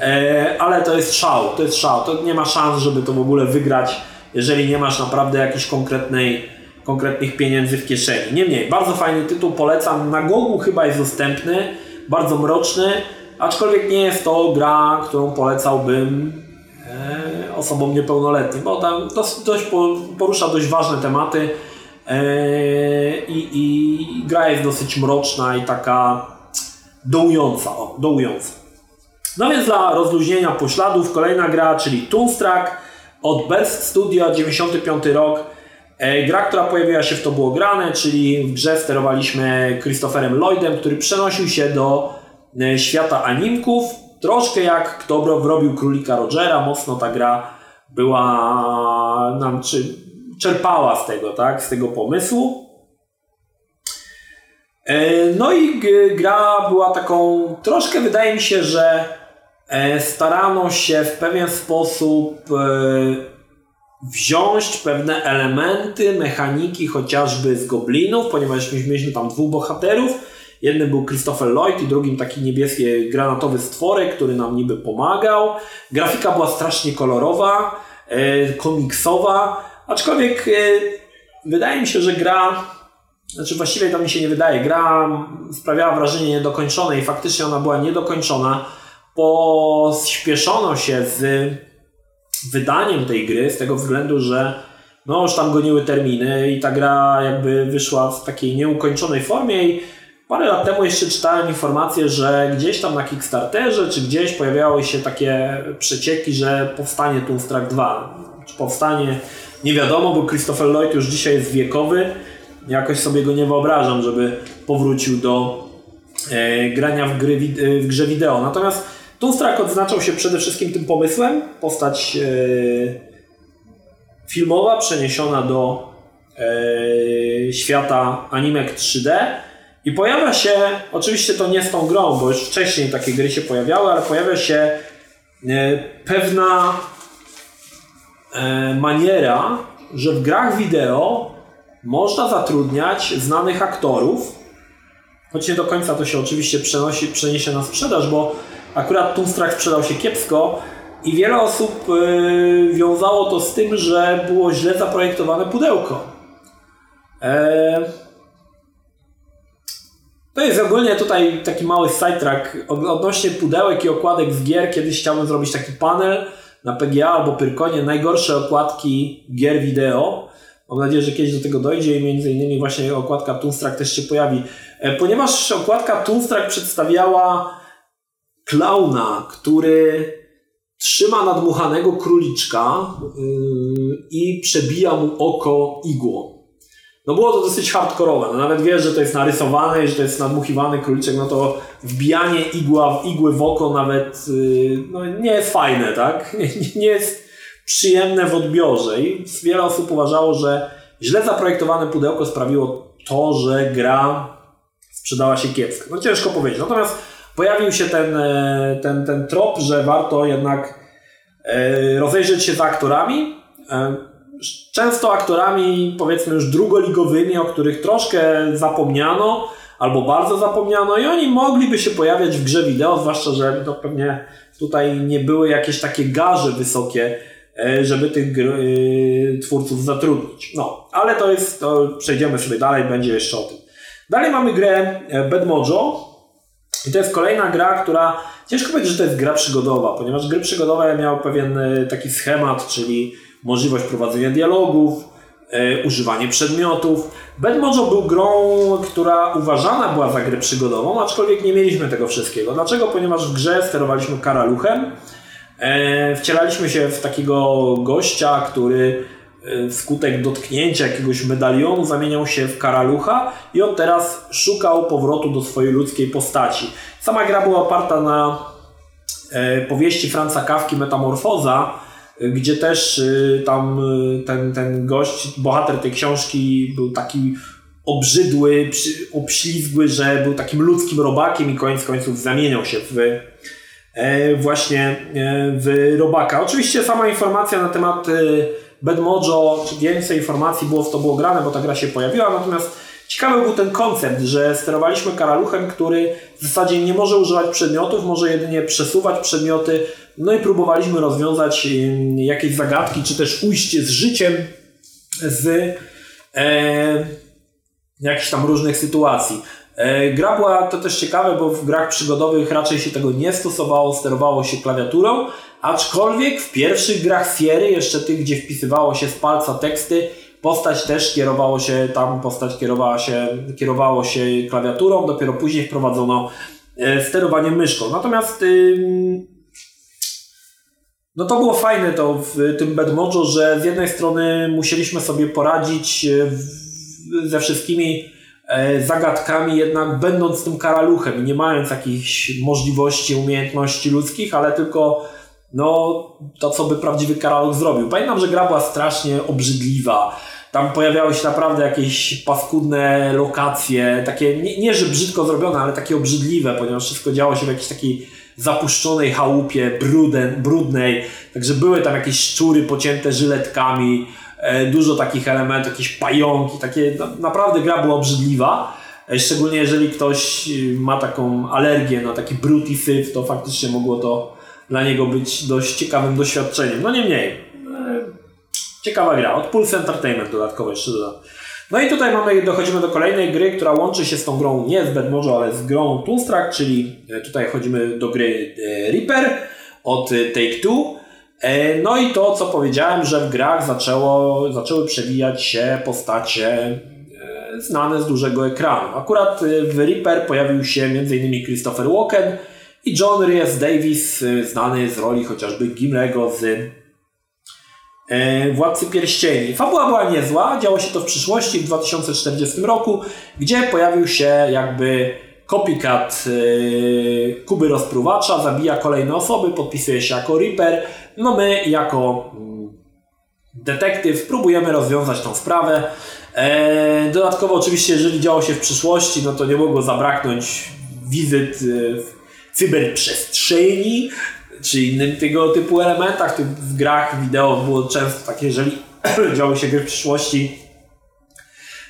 E, ale to jest szał, to jest szał. To nie ma szans, żeby to w ogóle wygrać, jeżeli nie masz naprawdę jakiejś konkretnej konkretnych pieniędzy w kieszeni. Niemniej, bardzo fajny tytuł, polecam. Na Gogu chyba jest dostępny, bardzo mroczny, aczkolwiek nie jest to gra, którą polecałbym e, osobom niepełnoletnim, bo tam dość, dość porusza dość ważne tematy e, i, i gra jest dosyć mroczna i taka dołująca. O, dołująca. No więc dla rozluźnienia pośladów kolejna gra, czyli Toonstruck od Best Studio, 95 rok. E, gra, która pojawiła się w To było grane, czyli w grze sterowaliśmy Christopherem Lloydem, który przenosił się do e, świata animków. Troszkę jak kto robił Królika Rogera, mocno ta gra była nam, czy czerpała z tego, tak, z tego pomysłu. E, no i gra była taką, troszkę wydaje mi się, że starano się w pewien sposób wziąć pewne elementy, mechaniki chociażby z Goblinów, ponieważ mieliśmy tam dwóch bohaterów. Jednym był Christopher Lloyd i drugim taki niebieski granatowy stworek, który nam niby pomagał. Grafika była strasznie kolorowa, e, komiksowa, aczkolwiek e, wydaje mi się, że gra, znaczy właściwie to mi się nie wydaje, gra sprawiała wrażenie niedokończonej. Faktycznie ona była niedokończona. Pospieszono się z wydaniem tej gry z tego względu, że no już tam goniły terminy i ta gra jakby wyszła w takiej nieukończonej formie i parę lat temu jeszcze czytałem informację, że gdzieś tam na Kickstarterze czy gdzieś pojawiały się takie przecieki, że powstanie Toonstruck 2. Czy powstanie, nie wiadomo, bo Christopher Lloyd już dzisiaj jest wiekowy. Jakoś sobie go nie wyobrażam, żeby powrócił do e, grania w, gry, w grze wideo. Natomiast Toonstruck odznaczał się przede wszystkim tym pomysłem, postać e, filmowa przeniesiona do e, świata animek 3D i pojawia się, oczywiście to nie z tą grą, bo już wcześniej takie gry się pojawiały, ale pojawia się e, pewna maniera, że w grach wideo można zatrudniać znanych aktorów, choć nie do końca to się oczywiście przenosi, przeniesie na sprzedaż, bo Akurat Toonstruck sprzedał się kiepsko i wiele osób yy, wiązało to z tym, że było źle zaprojektowane pudełko. Eee... To jest ogólnie tutaj taki mały sidetrack odnośnie pudełek i okładek z gier. Kiedyś chciałbym zrobić taki panel na PGA albo Pyrkonie najgorsze okładki gier wideo. Mam nadzieję, że kiedyś do tego dojdzie i między innymi właśnie okładka Toonstruck też się pojawi. E, ponieważ okładka Toonstruck przedstawiała klauna, który trzyma nadmuchanego króliczka yy, i przebija mu oko igłą. No było to dosyć hardkorowe. No nawet wiesz, że to jest narysowane i że to jest nadmuchiwany króliczek, no to wbijanie igła, igły w oko nawet yy, no, nie jest fajne, tak? [laughs] Nie, nie jest przyjemne w odbiorze. I wiele osób uważało, że źle zaprojektowane pudełko sprawiło to, że gra sprzedała się kiepsko. No ciężko powiedzieć. Natomiast pojawił się ten, e, ten, ten trop, że warto jednak e, rozejrzeć się za aktorami. E, często aktorami, powiedzmy już drugoligowymi, o których troszkę zapomniano, albo bardzo zapomniano, i oni mogliby się pojawiać w grze wideo, zwłaszcza, że no pewnie tutaj nie były jakieś takie garze wysokie, żeby tych twórców zatrudnić. No, ale to jest, to przejdziemy sobie dalej, będzie jeszcze o tym. Dalej mamy grę Bad Mojo, i to jest kolejna gra, która ciężko powiedzieć, że to jest gra przygodowa, ponieważ gry przygodowe miały pewien e, taki schemat, czyli możliwość prowadzenia dialogów, e, używanie przedmiotów. Bad Mojo był grą, która uważana była za grę przygodową, aczkolwiek nie mieliśmy tego wszystkiego. Dlaczego? Ponieważ w grze sterowaliśmy karaluchem, e, wcielaliśmy się w takiego gościa, który wskutek dotknięcia jakiegoś medalionu zamieniał się w karalucha i on teraz szukał powrotu do swojej ludzkiej postaci. Sama gra była oparta na e, powieści Franca Kawki Metamorfoza, gdzie też tam ten, ten gość, bohater tej książki był taki obrzydły, obślizgły, że był takim ludzkim robakiem i koniec końców zamieniał się w e, właśnie e, w robaka. Oczywiście sama informacja na temat Bedmojo, więcej informacji było w to było grane, bo ta gra się pojawiła, natomiast ciekawy był ten koncept, że sterowaliśmy karaluchem, który w zasadzie nie może używać przedmiotów, może jedynie przesuwać przedmioty, no i próbowaliśmy rozwiązać jakieś zagadki, czy też ujście z życiem z e, jakichś tam różnych sytuacji. E, gra była to też ciekawe, bo w grach przygodowych raczej się tego nie stosowało, sterowało się klawiaturą, aczkolwiek w pierwszych grach Fiery, jeszcze tych, gdzie wpisywało się z palca teksty, postać też kierowało się, tam postać kierowała się, kierowało się klawiaturą, dopiero później wprowadzono e, sterowanie myszką. Natomiast no to było fajne to w tym Bedmojo, że z jednej strony musieliśmy sobie poradzić w ze wszystkimi e, zagadkami, jednak będąc tym karaluchem, nie mając jakichś możliwości, umiejętności ludzkich, ale tylko no, to, co by prawdziwy karaluch zrobił. Pamiętam, że gra była strasznie obrzydliwa. Tam pojawiały się naprawdę jakieś paskudne lokacje, takie nie, nie że brzydko zrobione, ale takie obrzydliwe, ponieważ wszystko działo się w jakiejś takiej zapuszczonej chałupie, bruden, brudnej. Także były tam jakieś szczury pocięte żyletkami, E, dużo takich elementów, jakieś pająki, takie naprawdę gra była obrzydliwa. E, szczególnie jeżeli ktoś y, ma taką alergię na taki brud i syf, to faktycznie mogło to dla niego być dość ciekawym doświadczeniem. No niemniej, e, ciekawa gra. Od Pulse Entertainment dodatkowo jeszcze dodam. No i tutaj mamy, dochodzimy do kolejnej gry, która łączy się z tą grą nie z Bedmojo, ale z grą Toonstruck, czyli tutaj chodzimy do gry Reaper od Take-Two. E, no i to, co powiedziałem, że w grach zaczęło, zaczęły przewijać się postacie e, znane z dużego ekranu. Akurat e, w Reaper pojawił się m.in. Christopher Walken i John Rhys Davis, znany z roli chociażby Gimlego z Władcy Pierścieni. Fabuła była niezła, działo się to w przyszłości, w 2040 roku, gdzie pojawił się jakby copycat Kuby Rozpruwacza, zabija kolejne osoby, podpisuje się jako Reaper, no my jako mm, detektyw próbujemy rozwiązać tą sprawę. E, dodatkowo oczywiście, jeżeli działo się w przyszłości, no to nie mogło zabraknąć wizyt e, w cyberprzestrzeni, czy innym tego typu elementach. W grach wideo było często takie, jeżeli [clears throat] działy się gry w przyszłości,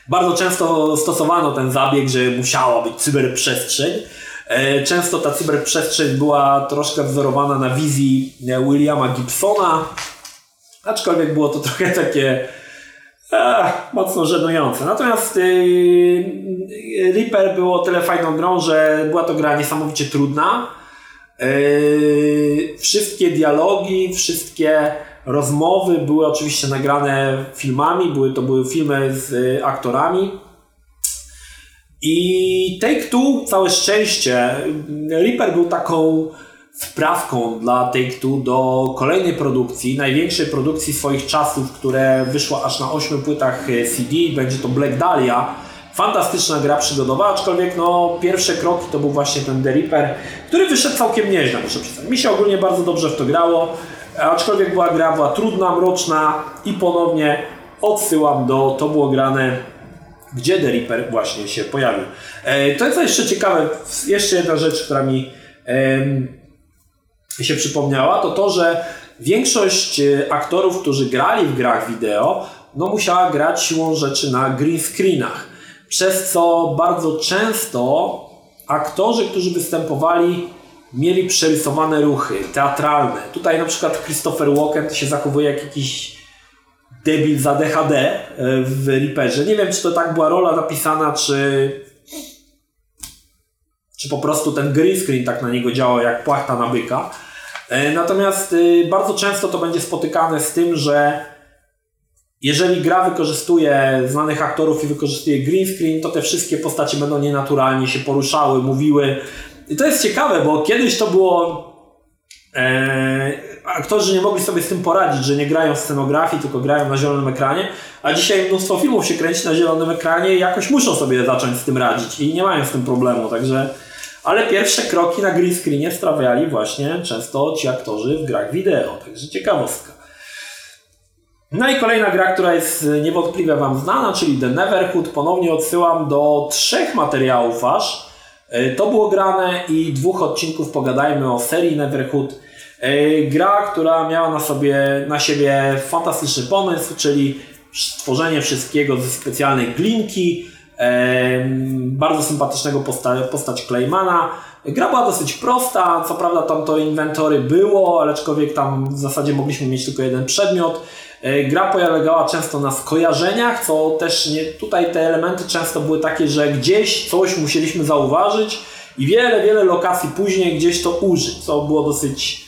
bardzo często stosowano ten zabieg, że musiała być cyberprzestrzeń. E, często ta cyberprzestrzeń była troszkę wzorowana na wizji e, Williama Gibsona, aczkolwiek było to [laughs] trochę takie e, mocno żenujące. Natomiast e, Reaper było tyle fajną grą, że była to gra niesamowicie trudna. E, wszystkie dialogi, wszystkie rozmowy były oczywiście nagrane filmami, były to były filmy z aktorami. I Take-Two, całe szczęście, Reaper był taką wprawką dla Take-Two do kolejnej produkcji, największej produkcji swoich czasów, które wyszła aż na 8 płytach CD, będzie to Black Dahlia. Fantastyczna gra przygodowa, aczkolwiek no, pierwsze kroki to był właśnie ten The Reaper, który wyszedł całkiem nieźle, muszę przyznać. Mi się ogólnie bardzo dobrze w to grało, aczkolwiek była gra była trudna, mroczna i ponownie odsyłam do, to było grane gdzie The Reaper właśnie się pojawił. E, to jest jeszcze ciekawe, jeszcze jedna rzecz, która mi się przypomniała, to to, że większość e, aktorów, którzy grali w grach wideo, no musiała grać siłą rzeczy na green screenach. Przez co bardzo często aktorzy, którzy występowali, mieli przerysowane ruchy teatralne. Tutaj na przykład Christopher Walken się zachowuje jak jakiś debil za DHD e, w Reaperze. Nie wiem, czy to tak była rola napisana, czy czy po prostu ten green screen tak na niego działa jak płachta na byka. E, natomiast e, bardzo często to będzie spotykane z tym, że jeżeli gra wykorzystuje znanych aktorów i wykorzystuje green screen, to te wszystkie postacie będą nienaturalnie się poruszały, mówiły. I to jest ciekawe, bo kiedyś to było e, aktorzy nie mogli sobie z tym poradzić, że nie grają w scenografii, tylko grają na zielonym ekranie, a dzisiaj mnóstwo filmów się kręci na zielonym ekranie i jakoś muszą sobie zacząć z tym radzić i nie mają z tym problemu, także... Ale pierwsze kroki na green screenie sprawiali właśnie często ci aktorzy w grach wideo, także ciekawostka. No i kolejna gra, która jest niewątpliwie Wam znana, czyli The Neverhood. Ponownie odsyłam do trzech materiałów aż. E, to było grane i dwóch odcinków pogadajmy o serii Neverhood. E, gra, która miała na, sobie, na siebie fantastyczny pomysł, czyli stworzenie wszystkiego ze specjalnej glinki, bardzo sympatycznego posta postać Claymana. Gra była dosyć prosta, co prawda tam to inwentory było, ale aczkolwiek tam w zasadzie mogliśmy mieć tylko jeden przedmiot. E, gra polegała często na skojarzeniach, co też nie, tutaj te elementy często były takie, że gdzieś coś musieliśmy zauważyć i wiele, wiele lokacji później gdzieś to użyć, co było dosyć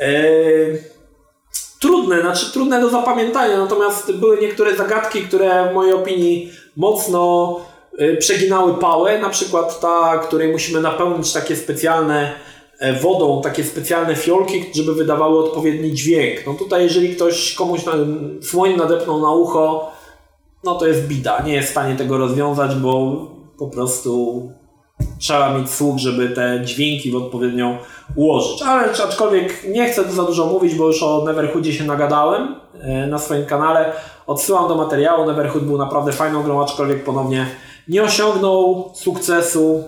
e, trudne, znaczy trudne do zapamiętania, natomiast były niektóre zagadki, które w mojej opinii mocno e, przeginały pałę, na przykład ta, której musimy napełnić takie specjalne wodą takie specjalne fiolki, żeby wydawały odpowiedni dźwięk. No tutaj jeżeli ktoś komuś na, słoń nadepnął na ucho, no to jest bida. Nie jest w stanie tego rozwiązać, bo po prostu trzeba mieć słuch, żeby te dźwięki w odpowiednią ułożyć. Ale aczkolwiek nie chcę tu za dużo mówić, bo już o Neverhoodzie się nagadałem e, na swoim kanale. Odsyłam do materiału. Neverhood był naprawdę fajną grą, aczkolwiek ponownie nie osiągnął sukcesu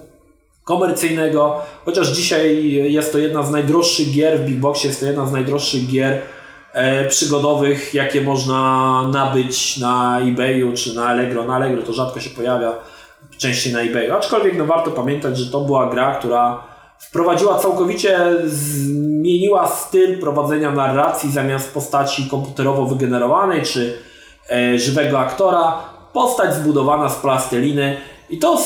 komercyjnego, chociaż dzisiaj jest to jedna z najdroższych gier w Big Boxie, jest to jedna z najdroższych gier e, przygodowych, jakie można nabyć na eBayu czy na Allegro. Na Allegro to rzadko się pojawia, częściej na eBayu. Aczkolwiek no, warto pamiętać, że to była gra, która wprowadziła całkowicie, zmieniła styl prowadzenia narracji zamiast postaci komputerowo wygenerowanej czy e, żywego aktora. Postać zbudowana z plasteliny i to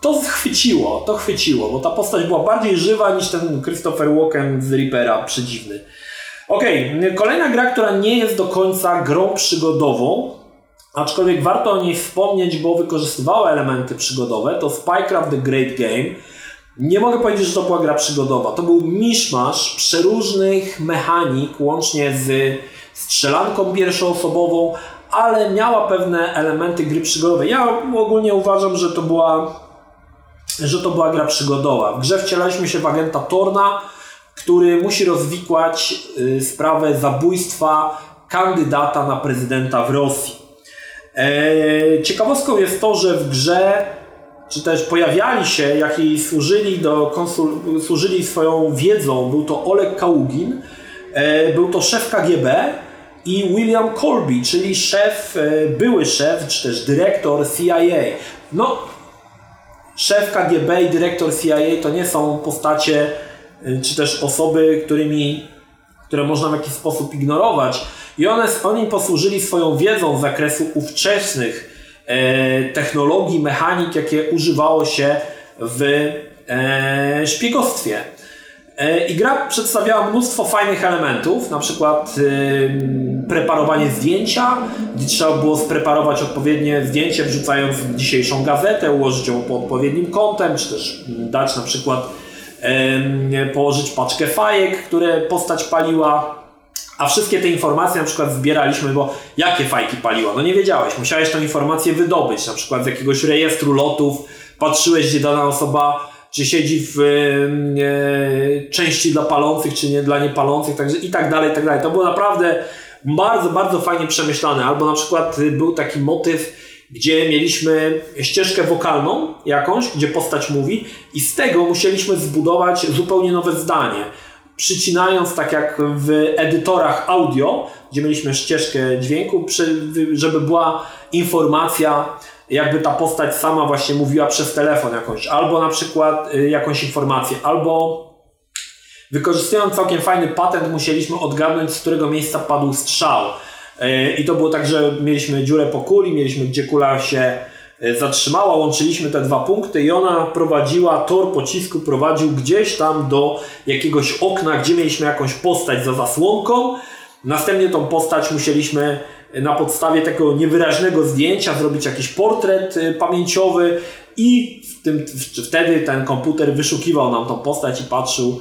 to chwyciło, to chwyciło, bo ta postać była bardziej żywa niż ten Christopher Walken z Reapera, przedziwny. Okej, okay. kolejna gra, która nie jest do końca grą przygodową, aczkolwiek warto o niej wspomnieć, bo wykorzystywała elementy przygodowe, to Spycraft The Great Game. Nie mogę powiedzieć, że to była gra przygodowa. To był miszmasz przeróżnych mechanik, łącznie z strzelanką pierwszoosobową, ale miała pewne elementy gry przygodowej. Ja ogólnie uważam, że to była że to była gra przygodowa. W grze wcielaliśmy się w agenta Torna, który musi rozwikłać y, sprawę zabójstwa kandydata na prezydenta w Rosji. E, ciekawostką jest to, że w grze czy też pojawiali się, jak i służyli, do konsul, służyli swoją wiedzą, był to Oleg Kaługin, e, był to szef KGB i William Colby, czyli szef, e, były szef, czy też dyrektor CIA. No, szef KGB i dyrektor CIA to nie są postacie y, czy też osoby, którymi, które można w jakiś sposób ignorować. I one, oni posłużyli swoją wiedzą z zakresu ówczesnych e, technologii, mechanik, jakie używało się w e, szpiegostwie. E, I gra przedstawiała mnóstwo fajnych elementów, na przykład preparowanie zdjęcia, gdzie trzeba było spreparować odpowiednie zdjęcie, wrzucając dzisiejszą gazetę, ułożyć ją pod odpowiednim kątem, czy też dać na przykład położyć paczkę fajek, które postać paliła. A wszystkie te informacje na przykład zbieraliśmy, bo jakie fajki paliła? No nie wiedziałeś, musiałeś tę informację wydobyć, na przykład z jakiegoś rejestru lotów, patrzyłeś, gdzie dana osoba czy siedzi w e, części dla palących, czy nie dla niepalących, także i tak dalej, i tak dalej. To było naprawdę bardzo, bardzo fajnie przemyślane. Albo na przykład y, był taki motyw, gdzie mieliśmy ścieżkę wokalną jakąś, gdzie postać mówi i z tego musieliśmy zbudować zupełnie nowe zdanie. Przycinając tak jak w edytorach audio, gdzie mieliśmy ścieżkę dźwięku, żeby była informacja jakby ta postać sama właśnie mówiła przez telefon jakąś, albo na przykład y, jakąś informację, albo wykorzystując całkiem fajny patent musieliśmy odgadnąć z którego miejsca padł strzał. Y, I to było tak, że mieliśmy dziurę po kuli, mieliśmy gdzie kula się y, zatrzymała, łączyliśmy te dwa punkty i ona prowadziła, tor pocisku prowadził gdzieś tam do jakiegoś okna, gdzie mieliśmy jakąś postać za zasłonką. Następnie tą postać musieliśmy na podstawie takiego niewyraźnego zdjęcia zrobić jakiś portret y, pamięciowy i w tym, wtedy ten komputer wyszukiwał nam tą postać i patrzył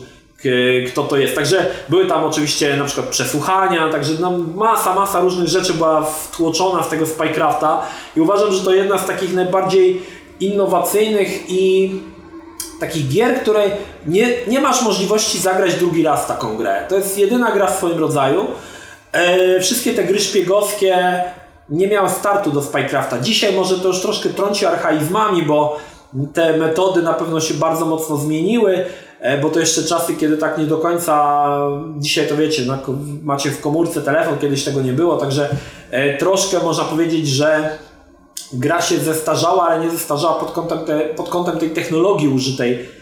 kto to jest. Także były tam oczywiście na przykład przesłuchania, także no, masa, masa różnych rzeczy była wtłoczona z tego Spycrafta i uważam, że to jedna z takich najbardziej innowacyjnych i takich gier, której nie, nie masz możliwości zagrać drugi raz taką grę. To jest jedyna gra w swoim rodzaju. E, wszystkie te gry szpiegowskie nie miały startu do Spycrafta. Dzisiaj może to już troszkę trąci archaizmami, bo te metody na pewno się bardzo mocno zmieniły, e, bo to jeszcze czasy, kiedy tak nie do końca, dzisiaj to wiecie, macie w komórce telefon, kiedyś tego nie było, także e, troszkę można powiedzieć, że gra się zestarzała, ale nie zestarzała pod kątem, te, pod kątem tej technologii użytej,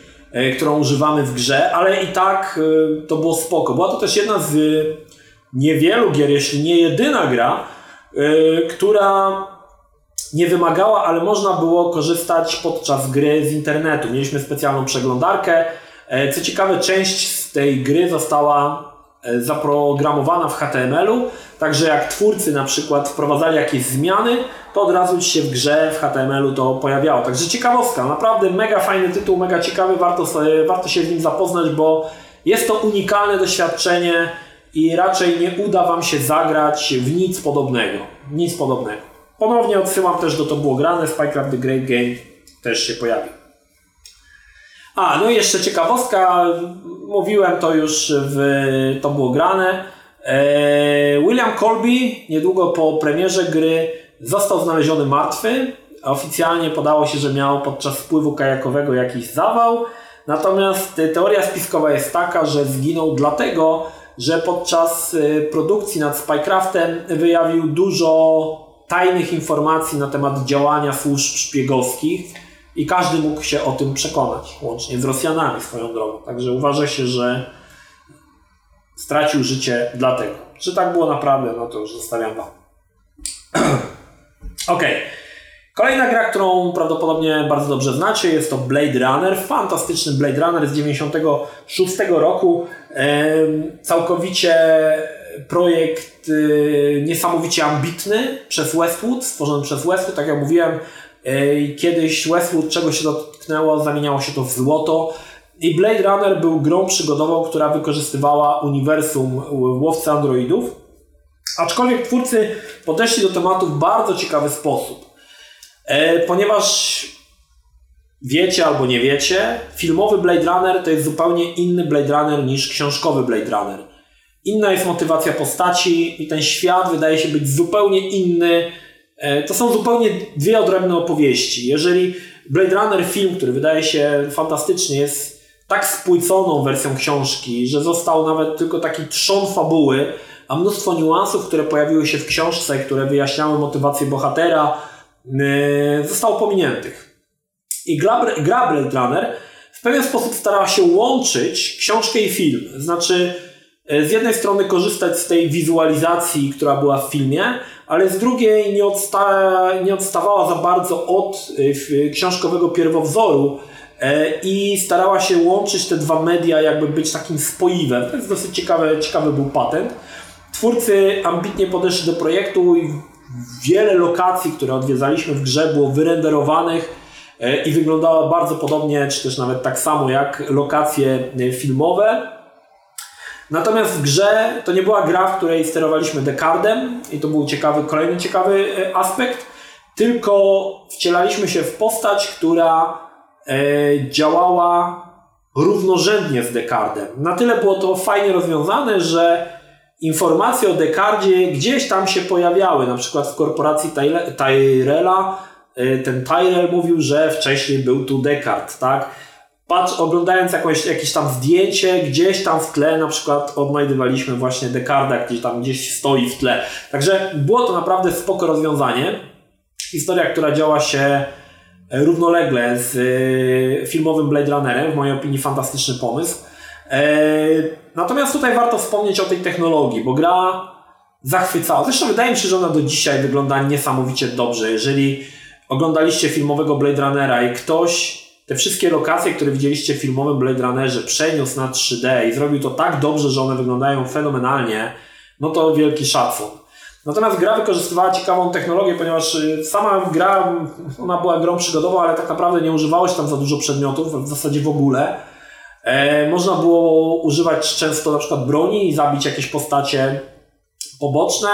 którą używamy w grze, ale i tak to było spoko. Była to też jedna z niewielu gier, jeśli nie jedyna gra, która nie wymagała, ale można było korzystać podczas gry z internetu. Mieliśmy specjalną przeglądarkę. E, co ciekawe, część z tej gry została e, zaprogramowana w HTML-u, także jak twórcy na przykład wprowadzali jakieś zmiany, to od razu się w grze w HTML-u to pojawiało. Także ciekawostka, naprawdę mega fajny tytuł, mega ciekawy, warto, warto się z nim zapoznać, bo jest to unikalne doświadczenie i raczej nie uda Wam się zagrać w nic podobnego. Nic podobnego. Ponownie odsyłam też do to było grane, Spycraft The Great Game też się pojawi. A, no i jeszcze ciekawostka, mówiłem to już w To było grane. E, William Colby niedługo po premierze gry został znaleziony martwy. Oficjalnie podało się, że miał podczas wpływu kajakowego jakiś zawał. Natomiast teoria spiskowa jest taka, że zginął dlatego, że podczas e, produkcji nad Spycraftem wyjawił dużo tajnych informacji na temat działania służb szpiegowskich i każdy mógł się o tym przekonać, łącznie z Rosjanami swoją drogą. Także uważa się, że stracił życie dlatego. Czy tak było naprawdę, no to już zostawiam Wam. [clears throat] ok. Kolejna gra, którą prawdopodobnie bardzo dobrze znacie, jest to Blade Runner. Fantastyczny Blade Runner z 96 roku. Całkowicie projekt y, niesamowicie ambitny przez Westwood, stworzony przez Westwood, tak jak mówiłem, y, kiedyś Westwood czego się dotknęło, zamieniało się to w złoto. I Blade Runner był grą przygodową, która wykorzystywała uniwersum łowcy androidów. Aczkolwiek twórcy podeszli do tematu w bardzo ciekawy sposób. E, ponieważ wiecie albo nie wiecie, filmowy Blade Runner to jest zupełnie inny Blade Runner niż książkowy Blade Runner. Inna jest motywacja postaci i ten świat wydaje się być zupełnie inny. E, to są zupełnie dwie odrębne opowieści. Jeżeli Blade Runner film, który wydaje się fantastyczny, jest tak spłyconą wersją książki, że został nawet tylko taki trzon fabuły, a mnóstwo niuansów, które pojawiły się w książce, które wyjaśniały motywację bohatera, e, zostało pominiętych. I gra, gra w pewien sposób starała się łączyć książkę i film. Znaczy, E, z jednej strony korzystać z tej wizualizacji, która była w filmie, ale z drugiej nie, odsta nie odstawała za bardzo od e, książkowego pierwowzoru e, i starała się łączyć te dwa media, jakby być takim spoiwem. To jest dosyć ciekawy, ciekawy był patent. Twórcy ambitnie podeszli do projektu i wiele lokacji, które odwiedzaliśmy w grze było wyrenderowanych i wyglądała bardzo podobnie, czy też nawet tak samo jak lokacje filmowe. Natomiast w grze to nie była gra, w której sterowaliśmy Descardem i to był ciekawy, kolejny ciekawy e, aspekt, tylko wcielaliśmy się w postać, która e, działała równorzędnie z Descardem. Na tyle było to fajnie rozwiązane, że informacje o Descardzie gdzieś tam się pojawiały, na przykład w korporacji Tyrella e, ten Tyrell mówił, że wcześniej był tu Descartes, tak? patrz, oglądając jakieś, jakieś tam zdjęcie, gdzieś tam w tle na przykład odnajdywaliśmy właśnie Descartes, gdzieś tam gdzieś stoi w tle. Także było to naprawdę spoko rozwiązanie. Historia, która działa się e, równolegle z e, filmowym Blade Runnerem, w mojej opinii fantastyczny pomysł. E, natomiast tutaj warto wspomnieć o tej technologii, bo gra zachwycała. Zresztą wydaje mi się, że ona do dzisiaj wygląda niesamowicie dobrze. Jeżeli oglądaliście filmowego Blade Runnera i ktoś te wszystkie lokacje, które widzieliście w filmowym Blade Runnerze, przeniósł na 3D i zrobił to tak dobrze, że one wyglądają fenomenalnie, no to wielki szacun. Natomiast gra wykorzystywała ciekawą technologię, ponieważ y, sama gra, ona była grą przygodową, ale tak naprawdę nie używało się tam za dużo przedmiotów, w zasadzie w ogóle. E, można było używać często na przykład broni i zabić jakieś postacie poboczne.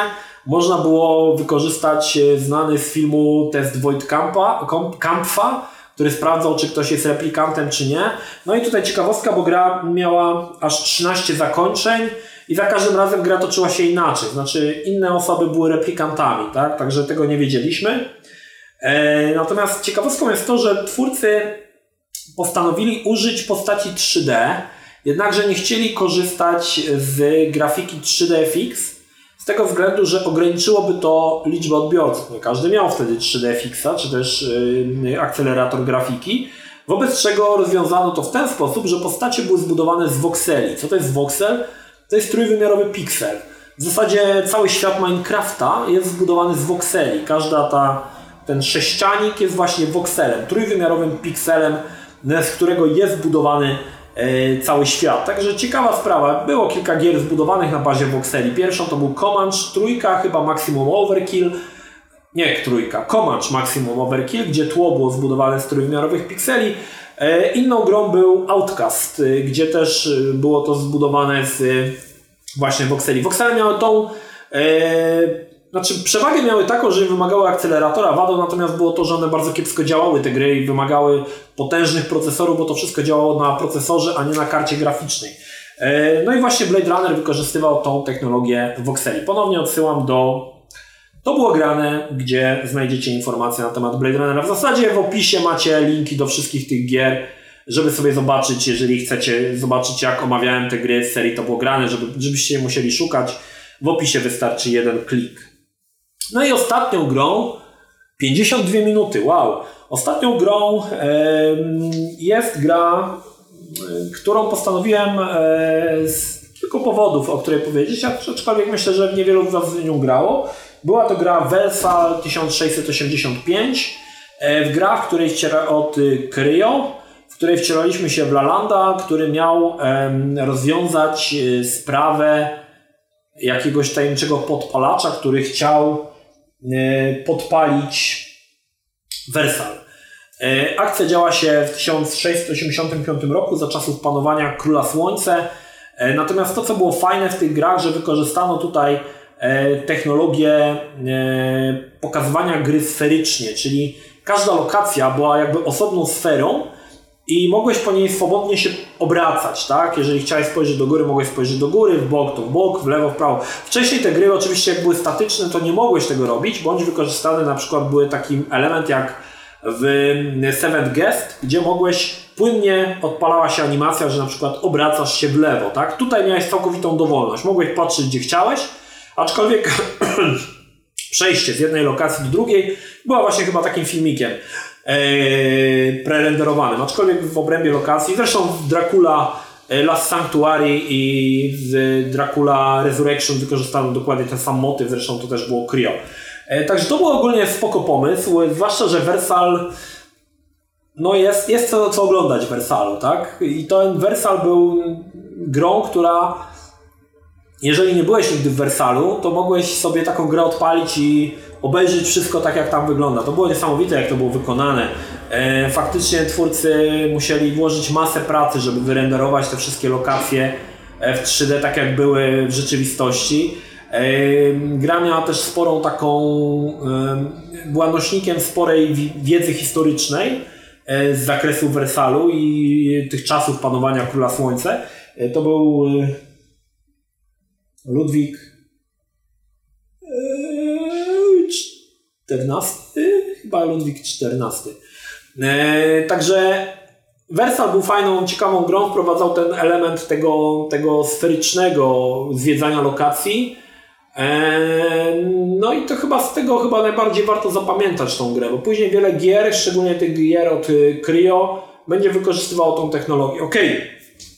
Można było wykorzystać e, znany z filmu test Voidkampa, Kampfa, który sprawdzał, czy ktoś jest replikantem, czy nie. No i tutaj ciekawostka, bo gra miała aż 13 zakończeń i za każdym razem gra toczyła się inaczej. Znaczy inne osoby były replikantami, tak? Także tego nie wiedzieliśmy. E, natomiast ciekawostką jest to, że twórcy postanowili użyć postaci 3D, jednakże nie chcieli korzystać z grafiki 3DFX, z tego względu, że ograniczyłoby to liczbę odbiorców. Nie każdy miał wtedy 3DFX, czy też yy, akcelerator grafiki, wobec czego rozwiązano to w ten sposób, że postacie były zbudowane z voxeli. Co to jest voxel? To jest trójwymiarowy piksel. W zasadzie cały świat Minecrafta jest zbudowany z voxeli. Każda ta, ten sześcianik jest właśnie voxelem, trójwymiarowym pikselem, z którego jest budowany E, cały świat. Także ciekawa sprawa. Było kilka gier zbudowanych na bazie voxeli. Pierwszą to był Comanche trójka, chyba Maximum Overkill. Nie trójka, Comanche Maximum Overkill, gdzie tło było zbudowane z trójwymiarowych pikseli. E, inną grą był Outcast, e, gdzie też było to zbudowane z właśnie voxeli. Voxele miały tą znaczy, przewagę miały taką, że wymagały akceleratora. Wadą natomiast było to, że one bardzo kiepsko działały, te gry, i wymagały potężnych procesorów, bo to wszystko działało na procesorze, a nie na karcie graficznej. E, no i właśnie Blade Runner wykorzystywał tą technologię voxeli. Ponownie odsyłam do. To było grane, gdzie znajdziecie informacje na temat Blade Runnera. W zasadzie w opisie macie linki do wszystkich tych gier, żeby sobie zobaczyć, jeżeli chcecie zobaczyć, jak omawiałem te gry z serii To było grane, żeby, żebyście musieli szukać. W opisie wystarczy jeden klik. No i ostatnią grą, 52 minuty, wow. Ostatnią grą jest gra, którą postanowiłem e, z kilku powodów, o której powiedzieć, aczkolwiek myślę, że niewielu z Was z nią grało. Była to gra Versal 1685, e, w gra, w której od Cryo, w której wcielaliśmy się w Lalanda, który miał rozwiązać e, sprawę jakiegoś tajemniczego podpalacza, który chciał podpalić Wersal. E, akcja działa się w 1685 roku za czasów panowania Króla Słońce. E, natomiast to, co było fajne w tych grach, że wykorzystano tutaj technologię pokazywania gry sferycznie, czyli każda lokacja była jakby osobną sferą, i mogłeś po niej swobodnie się obracać, tak? Jeżeli chciałeś spojrzeć do góry, mogłeś spojrzeć do góry, w bok to w bok, w lewo, w prawo. Wcześniej te gry oczywiście jak były statyczne, to nie mogłeś tego robić, bądź wykorzystane na przykład były taki element jak w Seventh Guest, gdzie mogłeś płynnie odpalała się animacja, że na przykład obracasz się w lewo, tak? Tutaj miałeś całkowitą dowolność. Mogłeś patrzeć gdzie chciałeś, aczkolwiek [clears throat] przejście z jednej lokacji do drugiej była właśnie chyba takim filmikiem prerenderowanym, aczkolwiek w obrębie lokacji. Zresztą w Dracula e, Last Sanctuary i w Dracula Resurrection wykorzystano dokładnie ten sam motyw, zresztą to też było Cryo. E, także to był ogólnie spoko pomysł, zwłaszcza, że Versal no jest, jest co, co oglądać w Versalu, tak? I ten Versal był grą, która jeżeli nie byłeś nigdy w Versalu, to mogłeś sobie taką grę odpalić i obejrzeć wszystko tak, jak tam wygląda. To było niesamowite, jak to było wykonane. E, faktycznie twórcy musieli włożyć masę pracy, żeby wyrenderować te wszystkie lokacje e, w 3D, tak jak były w rzeczywistości. E, gra miała też sporą taką, była nośnikiem sporej wiedzy historycznej z zakresu Wersalu i tych czasów panowania Króla Słońce. To był Ludwik XIV, chyba Ludwik XIV. E, także Versal był fajną, ciekawą grą, wprowadzał ten element tego, tego sferycznego zwiedzania lokacji. E, no i to chyba z tego chyba najbardziej warto zapamiętać tą grę, bo później wiele gier, szczególnie tych gier od Cryo, będzie wykorzystywało tą technologię. Ok,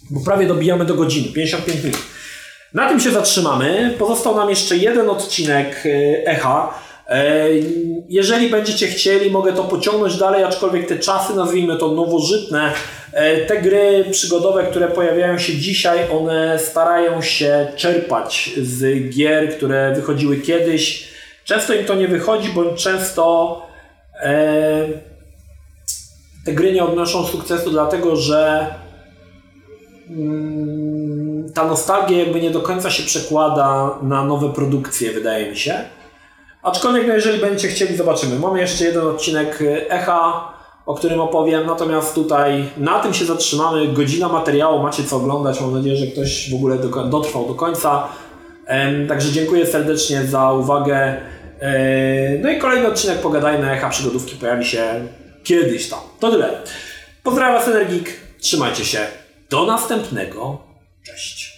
bo prawie dobijamy do godziny, 55 minut. Na tym się zatrzymamy. Pozostał nam jeszcze jeden odcinek e, Echa. E, jeżeli będziecie chcieli, mogę to pociągnąć dalej, aczkolwiek te czasy, nazwijmy to nowożytne, e, te gry przygodowe, które pojawiają się dzisiaj, one starają się czerpać z gier, które wychodziły kiedyś. Często im to nie wychodzi, bądź często te gry nie odnoszą sukcesu, dlatego że mm, ta nostalgia jakby nie do końca się przekłada na nowe produkcje, wydaje mi się. Aczkolwiek, no jeżeli będziecie chcieli, zobaczymy. Mamy jeszcze jeden odcinek y, Echa, o którym opowiem, natomiast tutaj na tym się zatrzymamy. Godzina materiału, macie co oglądać. Mam nadzieję, że ktoś w ogóle do, dotrwał do końca. Także dziękuję serdecznie za uwagę. E, No i kolejny odcinek Pogadajmy Echa Przygodówki pojawi się kiedyś tam. To tyle. Pozdrawiam Was Energik. Trzymajcie się. Do następnego. Cześć.